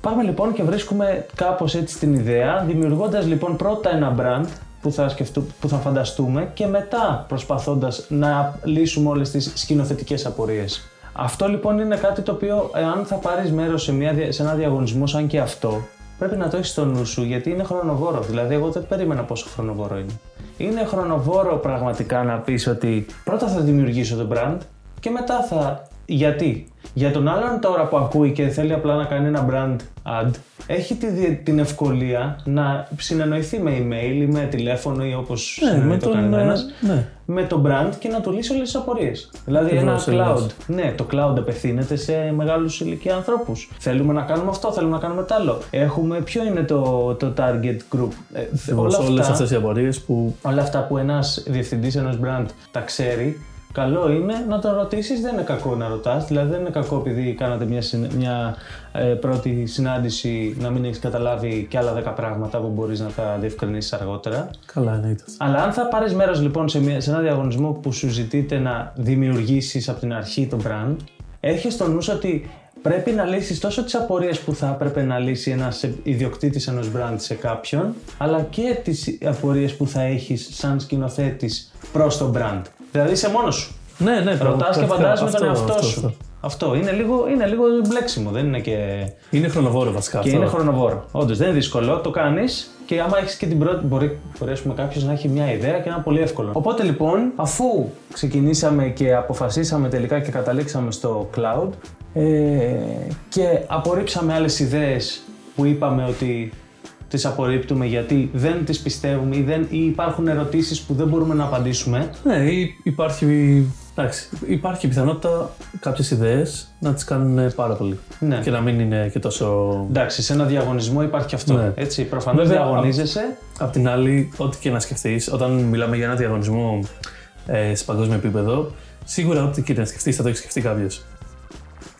Πάμε λοιπόν και βρίσκουμε κάπως έτσι την ιδέα, δημιουργώντας λοιπόν πρώτα ένα brand που θα, σκεφτού, που θα φανταστούμε και μετά προσπαθώντας να λύσουμε όλες τις σκηνοθετικές απορίες. Αυτό λοιπόν είναι κάτι το οποίο εάν θα πάρεις μέρος σε, μια, δια- σε ένα διαγωνισμό σαν και αυτό, πρέπει να το έχεις στο νου σου γιατί είναι χρονοβόρος. Δηλαδή εγώ δεν περίμενα πόσο χρονοβόρο είναι. Είναι χρονοβόρο πραγματικά να πεις ότι πρώτα θα δημιουργήσω το brand και μετά θα... Γιατί; Για τον άλλον τώρα που ακούει και θέλει απλά να κάνει ένα brand ad, έχει τη, δι- την ευκολία να συνεννοηθεί με email ή με τηλέφωνο ή όπως Ναι, με συνεννοείται ο τον. κανένας, ε, Ναι. Με το brand και να του λύσει όλες τις απορίες. Δηλαδή Ακριβώς, ένα cloud. ακριβώς. Ναι, το cloud απευθύνεται σε μεγάλους ηλικία ανθρώπους. Θέλουμε να κάνουμε αυτό, θέλουμε να κάνουμε τ' άλλο. Έχουμε, ποιο είναι το, το target group; Ε, όλα Όλες αυτά- αυτές οι απορίες που. όλα αυτά που ένας διευθυντής ενός brand τα ξέρει, καλό είναι να τον ρωτήσεις, δεν είναι κακό να ρωτάς, δηλαδή δεν είναι κακό επειδή κάνατε μια, συν- μια ε, πρώτη συνάντηση να μην έχεις καταλάβει και άλλα 10 πράγματα που μπορείς να τα διευκρινίσεις αργότερα. Καλά, εννοείται. Αλλά αν θα πάρεις μέρος λοιπόν σε, μια, σε ένα διαγωνισμό που σου ζητείτε να δημιουργήσεις από την αρχή το brand, έχεις στο νου ότι πρέπει να λύσεις τόσο τις απορίες που θα έπρεπε να λύσει ένας ιδιοκτήτης ενός brand σε κάποιον, αλλά και τις απορίες που θα έχεις σαν σκηνοθέτης προς το brand. Δηλαδή είσαι μόνος σου. Ναι, ναι, Ρωτάς και φαντάζει με τον εαυτό αυτό, σου. αυτό. Αυτό είναι λίγο, είναι λίγο μπλέξιμο, δεν είναι και. Είναι χρονοβόρο βασικά Και αυτό. είναι χρονοβόρο. Όντως δεν είναι δύσκολο, το κάνεις και άμα έχεις και την πρώτη. Μπορεί, μπορεί ας πούμε, κάποιος να έχει μια ιδέα και να είναι πολύ εύκολο. Οπότε λοιπόν, αφού ξεκινήσαμε και αποφασίσαμε τελικά και καταλήξαμε στο cloud ε, και απορρίψαμε άλλες ιδέες που είπαμε ότι τις απορρίπτουμε γιατί δεν τις πιστεύουμε ή, δεν, ή υπάρχουν ερωτήσεις που δεν μπορούμε να απαντήσουμε. Ναι, ή υπάρχει, εντάξει, υπάρχει πιθανότητα κάποιες ιδέες να τις κάνουν πάρα πολύ. Ναι. Και να μην είναι και τόσο. Εντάξει, σε ένα διαγωνισμό υπάρχει και αυτό. Ναι. Έτσι, προφανώς Βέβαια, διαγωνίζεσαι. Απ' την άλλη, ό,τι και να σκεφτείς, όταν μιλάμε για ένα διαγωνισμό ε, σε παγκόσμιο επίπεδο, σίγουρα ό,τι και να σκεφτείς θα το έχει σκεφτεί κάποιος.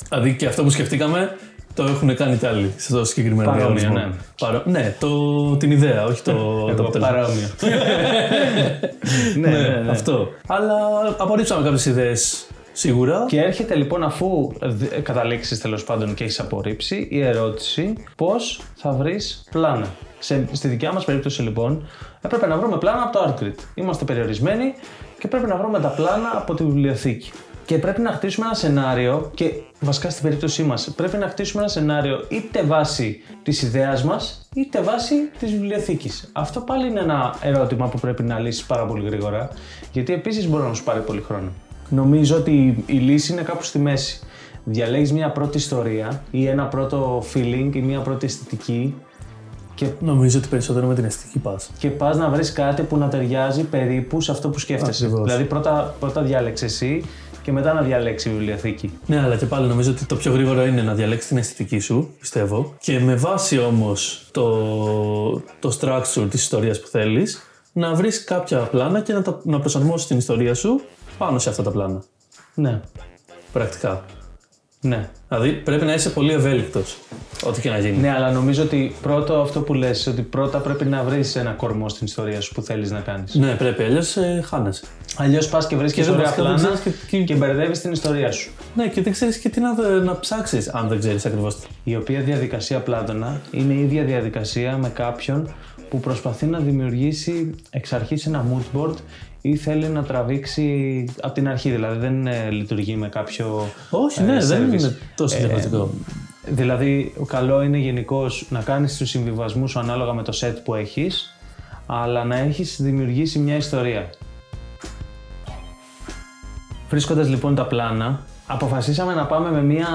Δηλαδή και αυτό που σκεφτήκαμε το έχουν κάνει κι άλλοι σε αυτό το συγκεκριμένο Παρόμοιο, διαγωνισμό. ναι. Παρό- ναι, το, την ιδέα, όχι το, το Εγώ αποτέλεσμα. παρόμοιο. ναι, ναι, ναι. Αυτό. Αλλά απορρίψαμε κάποιες ιδέες σίγουρα. Και έρχεται λοιπόν αφού δ- καταλήξεις τέλος πάντων και έχεις απορρίψει η ερώτηση πώς θα βρεις πλάνα. Σε, στη δικιά μας περίπτωση λοιπόν έπρεπε να βρούμε πλάνα από το Artgrid. Είμαστε περιορισμένοι και πρέπει να βρούμε τα πλάνα από τη βιβλιοθήκη. Και πρέπει να χτίσουμε ένα σενάριο και βασικά στην περίπτωσή μας πρέπει να χτίσουμε ένα σενάριο είτε βάσει της ιδέας μας είτε βάσει της βιβλιοθήκης. Αυτό πάλι είναι ένα ερώτημα που πρέπει να λύσεις πάρα πολύ γρήγορα γιατί επίσης μπορεί να σου πάρει πολύ χρόνο. Νομίζω ότι η λύση είναι κάπου στη μέση. Διαλέγεις μια πρώτη ιστορία ή ένα πρώτο feeling ή μια πρώτη αισθητική και, Νομίζω ότι περισσότερο με την αισθητική πας. και πας να βρεις κάτι που να ταιριάζει περίπου σε αυτό που σκέφτεσαι. Ακριβώς. Δηλαδή πρώτα, πρώτα διάλεξες εσύ και μετά να διαλέξει η βιβλιοθήκη. Ναι, αλλά και πάλι νομίζω ότι το πιο γρήγορο είναι να διαλέξει την αισθητική σου, πιστεύω. Και με βάση όμως το, το structure της ιστορίας που θέλεις, να βρεις κάποια πλάνα και να, τα, να προσαρμόσεις την ιστορία σου πάνω σε αυτά τα πλάνα. Ναι, Πρακτικά. ναι. Δηλαδή πρέπει να είσαι πολύ ευέλικτος, ό,τι και να γίνει. Ναι, αλλά νομίζω ότι πρώτο αυτό που λες, ότι πρώτα πρέπει να βρεις ένα κορμό στην ιστορία σου που θέλεις να κάνεις. Ναι, πρέπει, αλλιώς ε, χάνεσαι. Αλλιώς πας και βρίσκεις Και δεν ωραία βασικά δεν πλάνα ξέρεις και- και μπερδεύεις την ιστορία σου. Ναι, και δεν ξέρεις και τι να, να ψάξεις, αν δεν ξέρεις ακριβώς. Η οποία διαδικασία Πλάτωνα είναι η ίδια διαδικασία με κάποιον που προσπαθεί να δημιουργήσει εξ αρχής ένα mood board ή θέλει να τραβήξει από την αρχή, δηλαδή δεν ε, λειτουργεί με κάποιο Όχι, ε, ναι, δεν service. είναι τόσο διαφορετικό. Δηλαδή, καλό είναι γενικώς να κάνεις τους συμβιβασμούς σου ανάλογα με το set που έχεις, αλλά να έχεις δημιουργήσει μια ιστορία. Βρίσκοντας λοιπόν τα πλάνα, αποφασίσαμε να πάμε με μια,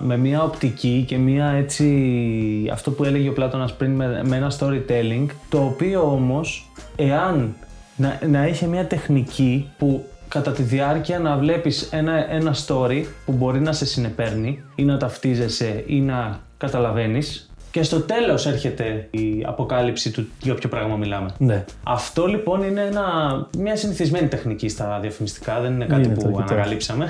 με μια οπτική και μια έτσι, αυτό που έλεγε ο Πλάτωνας πριν, με, με ένα storytelling, το οποίο όμως, εάν να, να είχε μια τεχνική που κατά τη διάρκεια να βλέπεις ένα, ένα story που μπορεί να σε συνεπέρνει ή να ταυτίζεσαι ή να καταλαβαίνεις και στο τέλος έρχεται η αποκάλυψη του για ποιο πράγμα μιλάμε. Ναι. Αυτό λοιπόν είναι ένα, μια συνηθισμένη τεχνική στα διαφημιστικά, δεν είναι κάτι Είναι που το κοιτάω. ανακαλύψαμε.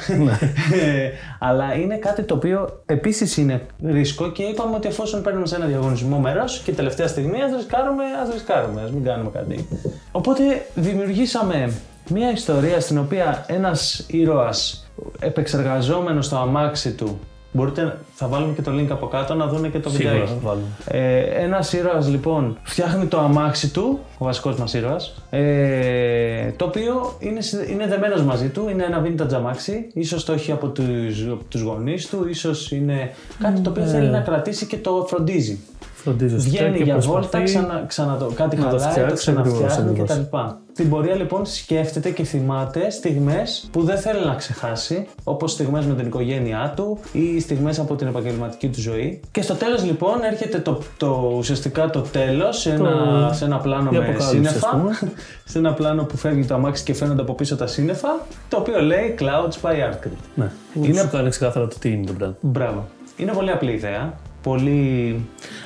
Ε, Αλλά είναι κάτι το οποίο επίσης είναι ρίσκο και είπαμε ότι εφόσον παίρνουμε σε ένα διαγωνισμό μέρος και τελευταία στιγμή ας ρισκάρουμε, ας ρισκάρουμε, ας μην κάνουμε κάτι. Οπότε δημιουργήσαμε μια ιστορία στην οποία ένας ήρωας επεξεργαζόμενος το αμάξι του Μπορείτε, θα βάλουμε και το link από κάτω να δουν και το Σίγουρα βιντεάκι. θα βάλουμε. Ε, Ένας ήρωας λοιπόν φτιάχνει το αμάξι του, ο βασικός μας ήρωας, ε, το οποίο είναι, συ- είναι δεμένος μαζί του, είναι ένα vintage αμάξι. ίσως το έχει από τους τους γονείς του, ίσως είναι κάτι το οποίο θέλει να κρατήσει και το φροντίζει. Φροντίζω σωστά Βγαίνει και για προσπαθεί βόλτα, ξανα, ξανα το, κάτι να το χαλάει, το φτιάξει, ακριβώς, ξαναφτιάχνει ακριβώς. κτλ. Στην πορεία λοιπόν σκέφτεται και θυμάται στιγμές που δεν θέλει να ξεχάσει, όπως στιγμές με την οικογένειά του ή στιγμές από την επαγγελματική του ζωή. Και στο τέλος λοιπόν έρχεται το, το ουσιαστικά το τέλος σε, ένα, σε ένα πλάνο η με αποκάλυψη, σύννεφα. ας πούμε. σε ένα πλάνο που φεύγει το αμάξι και φαίνονται από πίσω τα σύννεφα, το οποίο λέει Clouds by Artgrid. Ναι. Είναι- Είναι... Σου κάνει ξεκάθαρα το τι είναι το brand. Μπράβο. Είναι πολύ απλή ιδέα. Πολύ...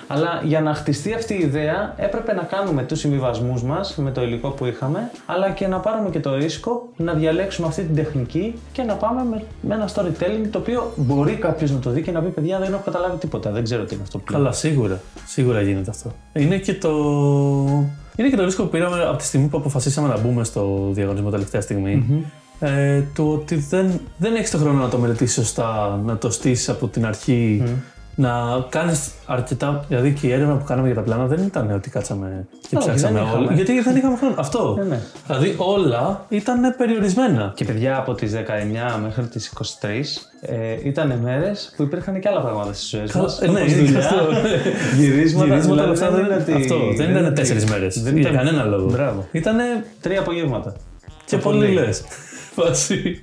Αλλά για να χτιστεί αυτή η ιδέα έπρεπε να κάνουμε τους συμβιβασμούς μας με το υλικό που είχαμε αλλά και να πάρουμε και το ρίσκο να διαλέξουμε αυτή την τεχνική και να πάμε με, με ένα storytelling το οποίο μπορεί κάποιος να το δει και να πει παιδιά δεν έχω καταλάβει τίποτα, δεν ξέρω τι είναι αυτό που λέω. Καλά, σίγουρα. Σίγουρα γίνεται αυτό. Είναι και το. Είναι και το ρίσκο που πήραμε από τη στιγμή που αποφασίσαμε να μπούμε στο διαγωνισμό τελευταία στιγμή. ε, το ότι δεν, δεν έχεις το χρόνο να το μελετήσεις σωστά, να το στήσεις από την αρχή, να κάνεις αρκετά. Δηλαδή και η έρευνα που κάναμε για τα πλάνα δεν ήταν ότι κάτσαμε και Όχι, ψάξαμε δεν είχαμε. όλα. Γιατί δεν είχαμε χρόνο. Αυτό. Ναι, ναι. Δηλαδή όλα ήταν περιορισμένα. Και παιδιά από τις 19 μέχρι τις 23 ε, ήταν μέρες που υπήρχαν και άλλα πράγματα στις ζωές μας. Ε, ναι, όπως είναι δουλειά, αυτό. Γυρίσματα, Γυρίσματα, δηλαδή αυτά δεν, είναι ότι- αυτό, δεν είναι ήταν ότι- τέσσερις μέρες. Δεν Για ήταν κανένα λόγο. Μπράβο. Ήταν Τρία απογεύματα. και Το πολύ πολύ. λες. Φάση.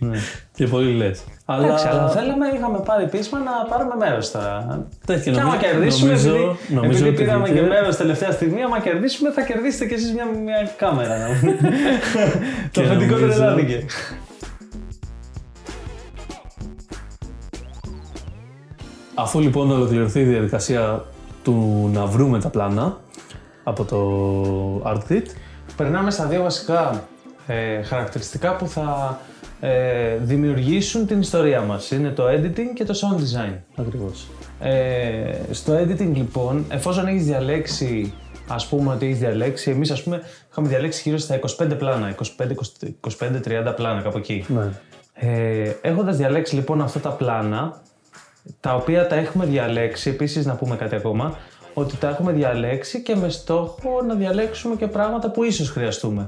Και πολύ λες. Αλλά. Εντάξει, αλλά θέλαμε, είχαμε πάρει πείσμα να πάρουμε μέρος στα. Εντάξει, Και άμα νομίζω- κερδίσουμε, νομίζω- επειδή, νομίζω επειδή ότι πήραμε βγήκε- και μέρος τελευταία στιγμή, άμα κερδίσουμε, θα κερδίσετε κι εσείς μια, μια κάμερα. να πούμε. Το Και αφεντικό νομίζω- τρελάθηκε. Αφού λοιπόν ολοκληρωθεί η διαδικασία του να βρούμε τα πλάνα από το ArtKit, Περνάμε στα δύο βασικά ε, χαρακτηριστικά που θα ε, δημιουργήσουν την ιστορία μας. Είναι το editing και το sound design. ακριβώς. Ε, στο editing λοιπόν, εφόσον έχεις διαλέξει, ας πούμε ότι έχεις διαλέξει, εμείς ας πούμε είχαμε διαλέξει γύρω στα 25 πλάνα, 25-30 πλάνα κάπου εκεί. Ναι. Ε, έχοντας διαλέξει λοιπόν αυτά τα πλάνα, τα οποία τα έχουμε διαλέξει, επίσης να πούμε κάτι ακόμα, ότι τα έχουμε διαλέξει και με στόχο να διαλέξουμε και πράγματα που ίσως χρειαστούμε.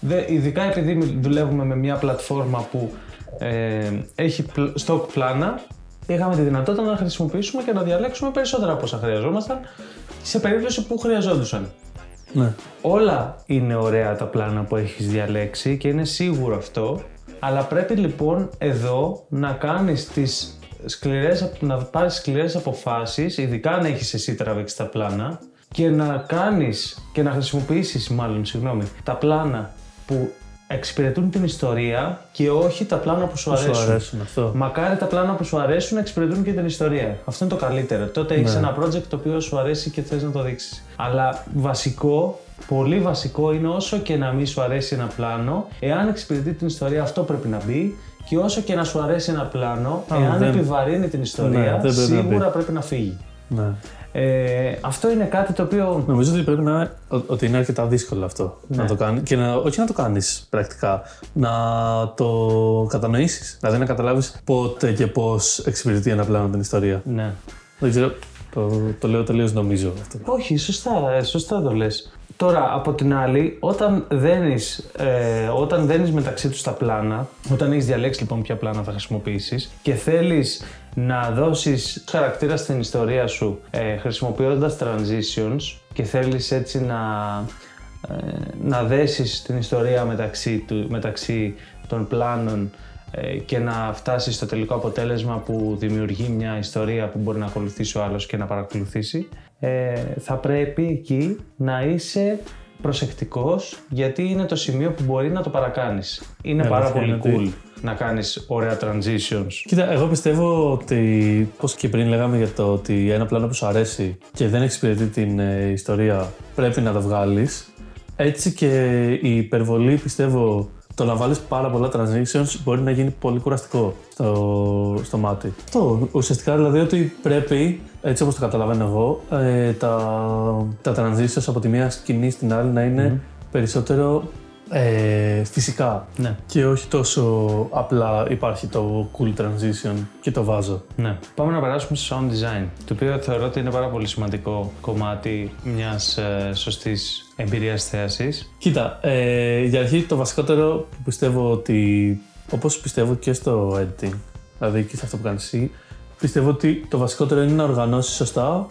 Δε, ειδικά επειδή μι- δουλεύουμε με μια πλατφόρμα που ε, έχει πλ- stock πλάνα, είχαμε τη δυνατότητα να χρησιμοποιήσουμε και να διαλέξουμε περισσότερα από όσα χρειαζόμασταν σε περίπτωση που χρειαζόντουσαν. ναι. Όλα είναι ωραία τα πλάνα που έχεις διαλέξει και είναι σίγουρο αυτό, αλλά πρέπει λοιπόν εδώ να κάνεις τις σκληρές, να πάρεις σκληρές αποφάσεις, ειδικά αν έχεις εσύ τραβήξει τα πλάνα, και να κάνεις και να χρησιμοποιήσεις μάλλον, συγγνώμη, τα πλάνα που εξυπηρετούν την ιστορία και όχι τα πλάνα που σου Σου αρέσουν. αρέσουν αυτό. Μακάρι τα πλάνα που σου αρέσουν να εξυπηρετούν και την ιστορία. Αυτό είναι το καλύτερο. Τότε Ναι. έχει ένα project το οποίο σου αρέσει και θες να το δείξεις. Αλλά βασικό, πολύ βασικό είναι όσο και να μην σου αρέσει ένα πλάνο, εάν εξυπηρετεί την ιστορία, αυτό πρέπει να μπει. Και όσο και να σου αρέσει ένα πλάνο, Α, εάν δεν- επιβαρύνει την ιστορία, Ναι, δεν πρέπει να σίγουρα μπει. πρέπει να φύγει. Ναι. Ε, αυτό είναι κάτι το οποίο. Νομίζω ότι πρέπει να ότι είναι αρκετά δύσκολο αυτό Ναι. να το κάνει και να, όχι να το κάνεις πρακτικά, να το κατανοήσεις. Δηλαδή να καταλάβεις πότε και πώς εξυπηρετεί ένα πλάνο την ιστορία. Ναι. Δεν ξέρω, το, το λέω τελείως νομίζω αυτό. Όχι, σωστά, ε, σωστά το λες. Τώρα, από την άλλη, όταν δένεις, ε, όταν δένεις μεταξύ τους τα πλάνα, όταν έχεις διαλέξει λοιπόν ποια πλάνα θα χρησιμοποιήσεις και θέλεις να δώσεις χαρακτήρα στην ιστορία σου ε, χρησιμοποιώντας transitions και θέλεις έτσι να, ε, να δέσεις την ιστορία μεταξύ, του, μεταξύ των πλάνων ε, και να φτάσεις στο τελικό αποτέλεσμα που δημιουργεί μια ιστορία που μπορεί να ακολουθήσει ο άλλος και να παρακολουθήσει, ε, θα πρέπει εκεί να είσαι προσεκτικός γιατί είναι το σημείο που μπορεί να το παρακάνεις. Είναι Ναι, πάρα αλήθεια πολύ είναι cool ότι- να κάνεις ωραία transitions. Κοίτα, εγώ πιστεύω ότι, πώς και πριν λέγαμε για το ότι ένα πλάνο που σου αρέσει και δεν εξυπηρετεί την ε, ιστορία πρέπει να το βγάλεις. Έτσι και η υπερβολή πιστεύω το να βάλεις πάρα πολλά transitions μπορεί να γίνει πολύ κουραστικό στο, στο μάτι. Αυτό ουσιαστικά δηλαδή ότι πρέπει, έτσι όπως το καταλαβαίνω εγώ, ε, τα, τα transitions από τη μία σκηνή στην άλλη να είναι περισσότερο ε, φυσικά Ναι. και όχι τόσο απλά υπάρχει το cool transition και το βάζω. Ναι. Πάμε να περάσουμε στο sound design, το οποίο θεωρώ ότι είναι πάρα πολύ σημαντικό κομμάτι μιας ε, σωστής εμπειρίας θέασης. Κοίτα, ε, για αρχή το βασικότερο που πιστεύω ότι, όπως πιστεύω και στο editing, δηλαδή και σε αυτό που κάνεις εσύ, πιστεύω ότι το βασικότερο είναι να οργανώσεις σωστά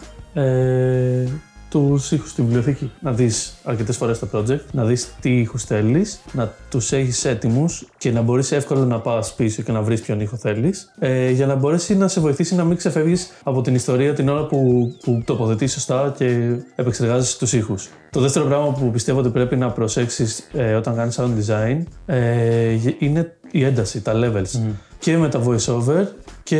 ε, τους ήχους στην βιβλιοθήκη. Να δεις αρκετές φορές το project, να δεις τι ήχους θέλεις, να τους έχεις έτοιμους και να μπορείς εύκολα να πας πίσω και να βρεις ποιον ήχο θέλεις, ε, για να μπορέσει να σε βοηθήσει να μην ξεφεύγεις από την ιστορία την ώρα που, που τοποθετείς σωστά και επεξεργάζεσαι τους ήχους. Το δεύτερο πράγμα που πιστεύω ότι πρέπει να προσέξεις ε, όταν κάνεις sound design ε, είναι η ένταση, τα levels. Και με τα voice-over και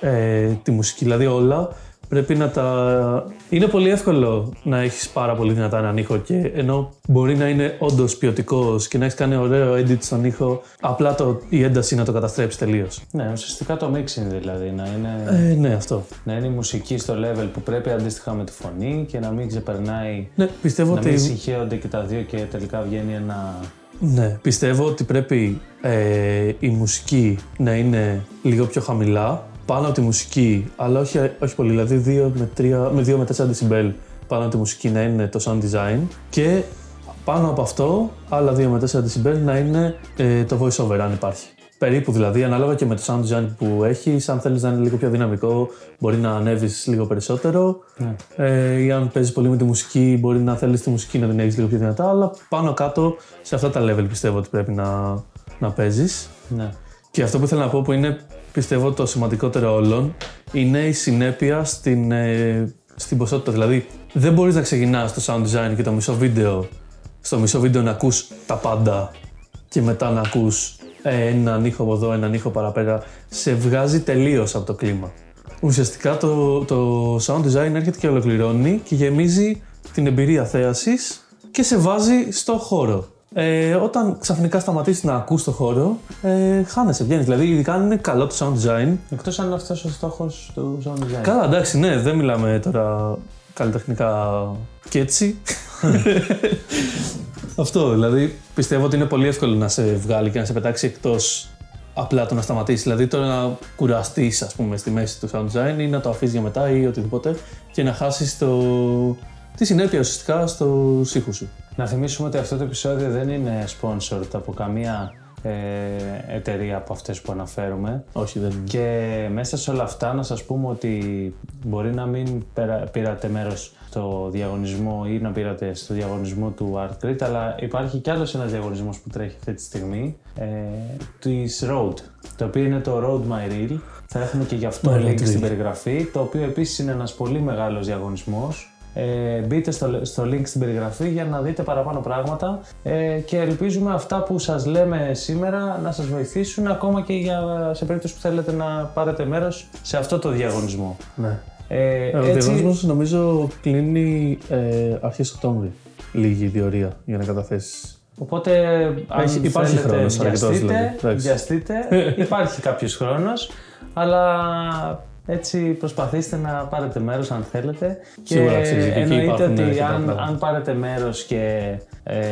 ε, τη μουσική, δηλαδή όλα πρέπει να τα... Είναι πολύ εύκολο να έχεις πάρα πολύ δυνατά έναν ήχο και ενώ μπορεί να είναι όντως ποιοτικός και να έχεις κάνει ωραίο edit στον ήχο, απλά το, η ένταση να το καταστρέψει τελείως. Ναι, ουσιαστικά το mixing δηλαδή, να είναι, Ε, ναι, αυτό. να είναι η μουσική στο level που πρέπει αντίστοιχα με τη φωνή και να μην ξεπερνάει, Ναι, πιστεύω να μην ότι συγχέονται και τα δύο και τελικά βγαίνει ένα Ναι, πιστεύω ότι πρέπει ε, η μουσική να είναι λίγο πιο χαμηλά, πάνω από τη μουσική, αλλά όχι, όχι πολύ, δηλαδή 2 με, 3, με 2 με 4 decibel πάνω από τη μουσική να είναι το sound design και πάνω από αυτό άλλα 2 με 4 decibel να είναι ε, το voice over αν υπάρχει. Περίπου δηλαδή, ανάλογα και με το sound design που έχεις, αν θέλεις να είναι λίγο πιο δυναμικό, μπορεί να ανέβεις λίγο περισσότερο. Ναι. Ε, ή αν παίζεις πολύ με τη μουσική, μπορεί να θέλεις τη μουσική να την έχεις λίγο πιο δυνατά. Αλλά πάνω κάτω σε αυτά τα level πιστεύω ότι πρέπει να, να παίζεις. Ναι. Και αυτό που θέλω να πω που είναι πιστεύω το σημαντικότερο όλων είναι η συνέπεια στην, ε, στην ποσότητα. Δηλαδή, δεν μπορείς να ξεκινάς το sound design και το μισό βίντεο, στο μισό βίντεο να ακούς τα πάντα και μετά να ακούς ε, έναν ήχο από εδώ, έναν ήχο παραπέρα, σε βγάζει τελείως από το κλίμα. Ουσιαστικά το, το sound design έρχεται και ολοκληρώνει και γεμίζει την εμπειρία θέασης και σε βάζει στο χώρο. Ε, όταν ξαφνικά σταματήσεις να ακούς το χώρο, ε, χάνεσαι, βγαίνεις. Δηλαδή, ειδικά αν είναι καλό το sound design. Εκτός αν αυτός ο στόχος του sound design. Καλά, εντάξει, ναι, δεν μιλάμε τώρα καλλιτεχνικά και έτσι. Αυτό δηλαδή πιστεύω ότι είναι πολύ εύκολο να σε βγάλει και να σε πετάξει εκτός απλά το να σταματήσεις. Δηλαδή τώρα να κουραστείς, ας πούμε, στη μέση του sound design ή να το αφήσεις για μετά ή οτιδήποτε και να χάσεις το... τη συνέπεια ουσιαστικά στο ήχους σου. Να θυμίσουμε ότι αυτό το επεισόδιο δεν είναι sponsored από καμία ε, εταιρεία από αυτές που αναφέρουμε. Όχι, δεν είναι. Και μέσα σε όλα αυτά να σας πούμε ότι μπορεί να μην πήρατε μέρος στο διαγωνισμό ή να πήρατε στο διαγωνισμό του Art Grid, αλλά υπάρχει κι άλλος ένας διαγωνισμός που τρέχει αυτή τη στιγμή, ε, της Road, το οποίο είναι το Road My Reel. Θα έχουμε και γι' αυτό link στην περιγραφή, το οποίο επίσης είναι ένας πολύ μεγάλος διαγωνισμός ε, μπείτε στο, στο link στην περιγραφή για να δείτε παραπάνω πράγματα ε, και ελπίζουμε αυτά που σας λέμε σήμερα να σας βοηθήσουν ακόμα και για, σε περίπτωση που θέλετε να πάρετε μέρος σε αυτό το διαγωνισμό. Ναι. Ε, ε, ο έτσι... διαγωνισμός νομίζω κλείνει ε, αρχές Οκτώβρη, λίγη διορία για να καταθέσεις. Οπότε, αν Έχει, υπάρχει χρόνος βιαστείτε, δηλαδή. βιαστείτε, υπάρχει κάποιος χρόνος, αλλά έτσι προσπαθήστε να πάρετε μέρος αν θέλετε και εννοείται ότι αν, αν πάρετε μέρος και ε,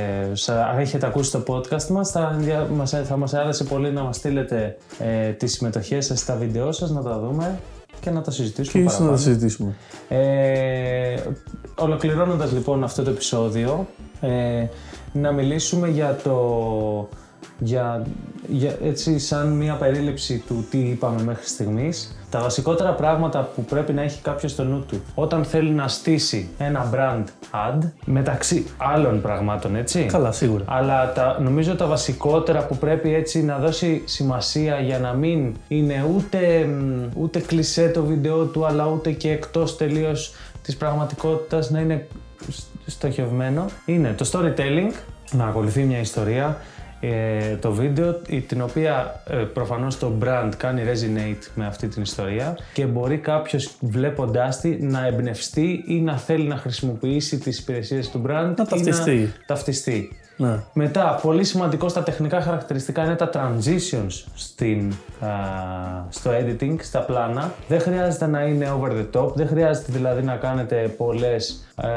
έχετε ακούσει το podcast μας θα, μας θα μας άρεσε πολύ να μας στείλετε ε, τις συμμετοχές σας στα βίντεο σας να τα δούμε και να τα συζητήσουμε και παραπάνω. να τα συζητήσουμε. Ε, ολοκληρώνοντας λοιπόν αυτό το επεισόδιο ε, να μιλήσουμε για το για, για, έτσι σαν μια περίληψη του τι είπαμε μέχρι στιγμής τα βασικότερα πράγματα που πρέπει να έχει κάποιος στο νου του όταν θέλει να στήσει ένα brand ad μεταξύ άλλων πραγμάτων, έτσι. Καλά, σίγουρα. Αλλά τα, νομίζω τα βασικότερα που πρέπει έτσι να δώσει σημασία για να μην είναι ούτε, ούτε κλεισέ το βίντεο του, αλλά ούτε και εκτός τελείως της πραγματικότητας να είναι στοχευμένο είναι το storytelling, να ακολουθεί μια ιστορία, ε, το βίντεο την οποία ε, προφανώς το brand κάνει resonate με αυτή την ιστορία και μπορεί κάποιος βλέποντάς τη να εμπνευστεί ή να θέλει να χρησιμοποιήσει τις υπηρεσίες του brand να ταυτιστεί. να ταυτιστεί. Ναι. Μετά, πολύ σημαντικό στα τεχνικά χαρακτηριστικά είναι τα transitions στην, α, στο editing, στα πλάνα. Δεν χρειάζεται να είναι over the top, δεν χρειάζεται δηλαδή να κάνετε πολλές α,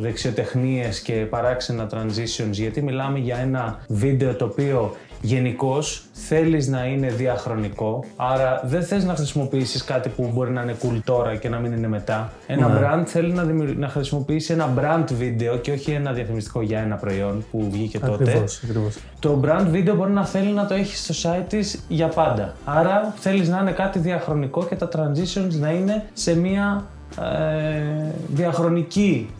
δεξιοτεχνίες και παράξενα transitions, γιατί μιλάμε για ένα βίντεο το οποίο Γενικώς θέλεις να είναι διαχρονικό, άρα δεν θες να χρησιμοποιήσεις κάτι που μπορεί να είναι cool τώρα και να μην είναι μετά. Ένα ναι. brand θέλει να, να χρησιμοποιήσει ένα brand βίντεο και όχι ένα διαφημιστικό για ένα προϊόν που βγήκε τότε. Ακριβώς, ακριβώς. Το brand βίντεο μπορεί να θέλει να το έχει στο site της για πάντα. Άρα θέλεις να είναι κάτι διαχρονικό και τα transitions να είναι σε μια ε, διαχρονική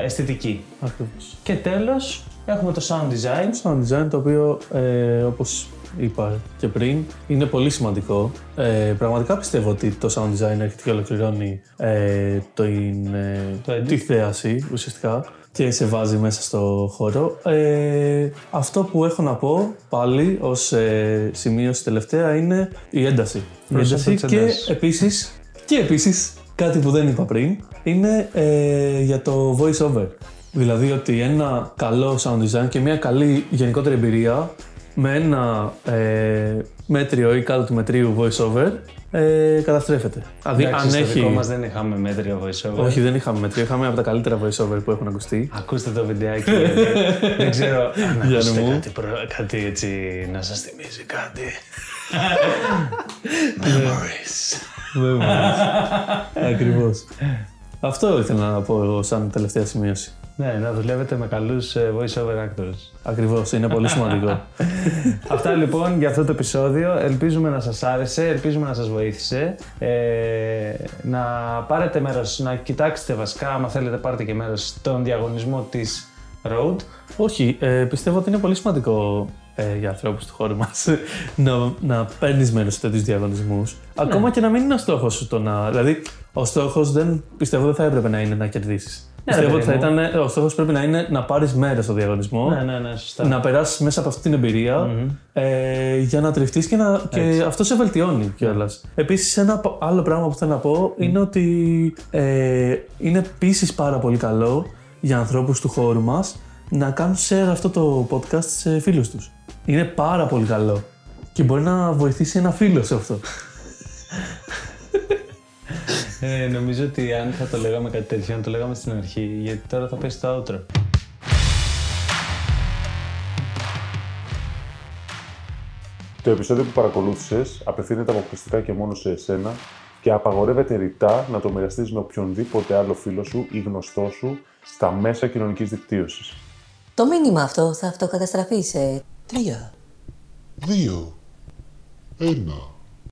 ε, αισθητική. Ακριβώς. Και τέλος, Έχουμε το sound design. Το sound design το οποίο, ε, όπως είπα και πριν, είναι πολύ σημαντικό. Ε, πραγματικά πιστεύω ότι το sound design έρχεται και ολοκληρώνει ε, το, είναι, το τη θέαση ουσιαστικά και σε βάζει μέσα στο χώρο. Ε, αυτό που έχω να πω πάλι ως ε, σημείωση τελευταία είναι η ένταση. Η ένταση και επίσης, και επίσης κάτι που δεν είπα πριν είναι ε, για το voice over. Δηλαδή ότι ένα καλό sound design και μια καλή γενικότερη εμπειρία με ένα ε, μέτριο ή κάτω του μετρίου voiceover ε, καταστρέφεται. Δηλαδή, Εντάξει, αν στο έχει. δικό μας δεν είχαμε μέτριο voiceover. Όχι, δεν είχαμε μέτριο. Είχαμε από τα καλύτερα voiceover που έχουν ακουστεί. Ακούστε το βιντεάκι. δεν ξέρω. Για να κάτι, προ... κάτι έτσι να σας θυμίζει κάτι. Memories. Memories. Ακριβώς. Αυτό ήθελα να πω εγώ σαν τελευταία σημείωση. Ναι, να δουλεύετε με καλούς ε, voice-over actors. Ακριβώς, είναι πολύ σημαντικό. Αυτά λοιπόν για αυτό το επεισόδιο. Ελπίζουμε να σας άρεσε, ελπίζουμε να σας βοήθησε. Ε, να πάρετε μέρος, να κοιτάξετε βασικά, άμα θέλετε, πάρετε και μέρος στον διαγωνισμό της Road. Όχι, ε, πιστεύω ότι είναι πολύ σημαντικό ε, για ανθρώπους του χώρου μας να, να παίρνεις μέρος σε τέτοιους διαγωνισμούς. Ακόμα ναι. και να μην είναι ο στόχος σου το να. Δηλαδή, ο στόχος δεν πιστεύω δεν θα έπρεπε να είναι να κερδίσεις. Ναι, Πιστεύω ότι θα ήταν, ο στόχος πρέπει να είναι να πάρεις μέρος στο διαγωνισμό. Ναι, ναι, ναι, σωστά. Να περάσεις μέσα από αυτή την εμπειρια ε, για να τριφτεί και, να, και αυτό σε βελτιώνει κιόλας. Επίσης, ένα άλλο πράγμα που θέλω να πω είναι ότι ε, είναι επίσης πάρα πολύ καλό για ανθρώπους του χώρου μας να κάνουν share αυτό το podcast σε φίλους τους. Είναι πάρα πολύ καλό. Και μπορεί να βοηθήσει ένα φίλο σε αυτό. Ε, νομίζω ότι αν θα το λέγαμε κάτι τέτοιο, να το λέγαμε στην αρχή, γιατί τώρα θα πέσει το outro. Το επεισόδιο που παρακολούθησες απευθύνεται αποκλειστικά και μόνο σε εσένα και απαγορεύεται ρητά να το μοιραστείς με οποιονδήποτε άλλο φίλο σου ή γνωστό σου στα μέσα κοινωνικής δικτύωσης. Το μήνυμα αυτό θα αυτοκαταστραφεί σε τρία, δύο, ένα.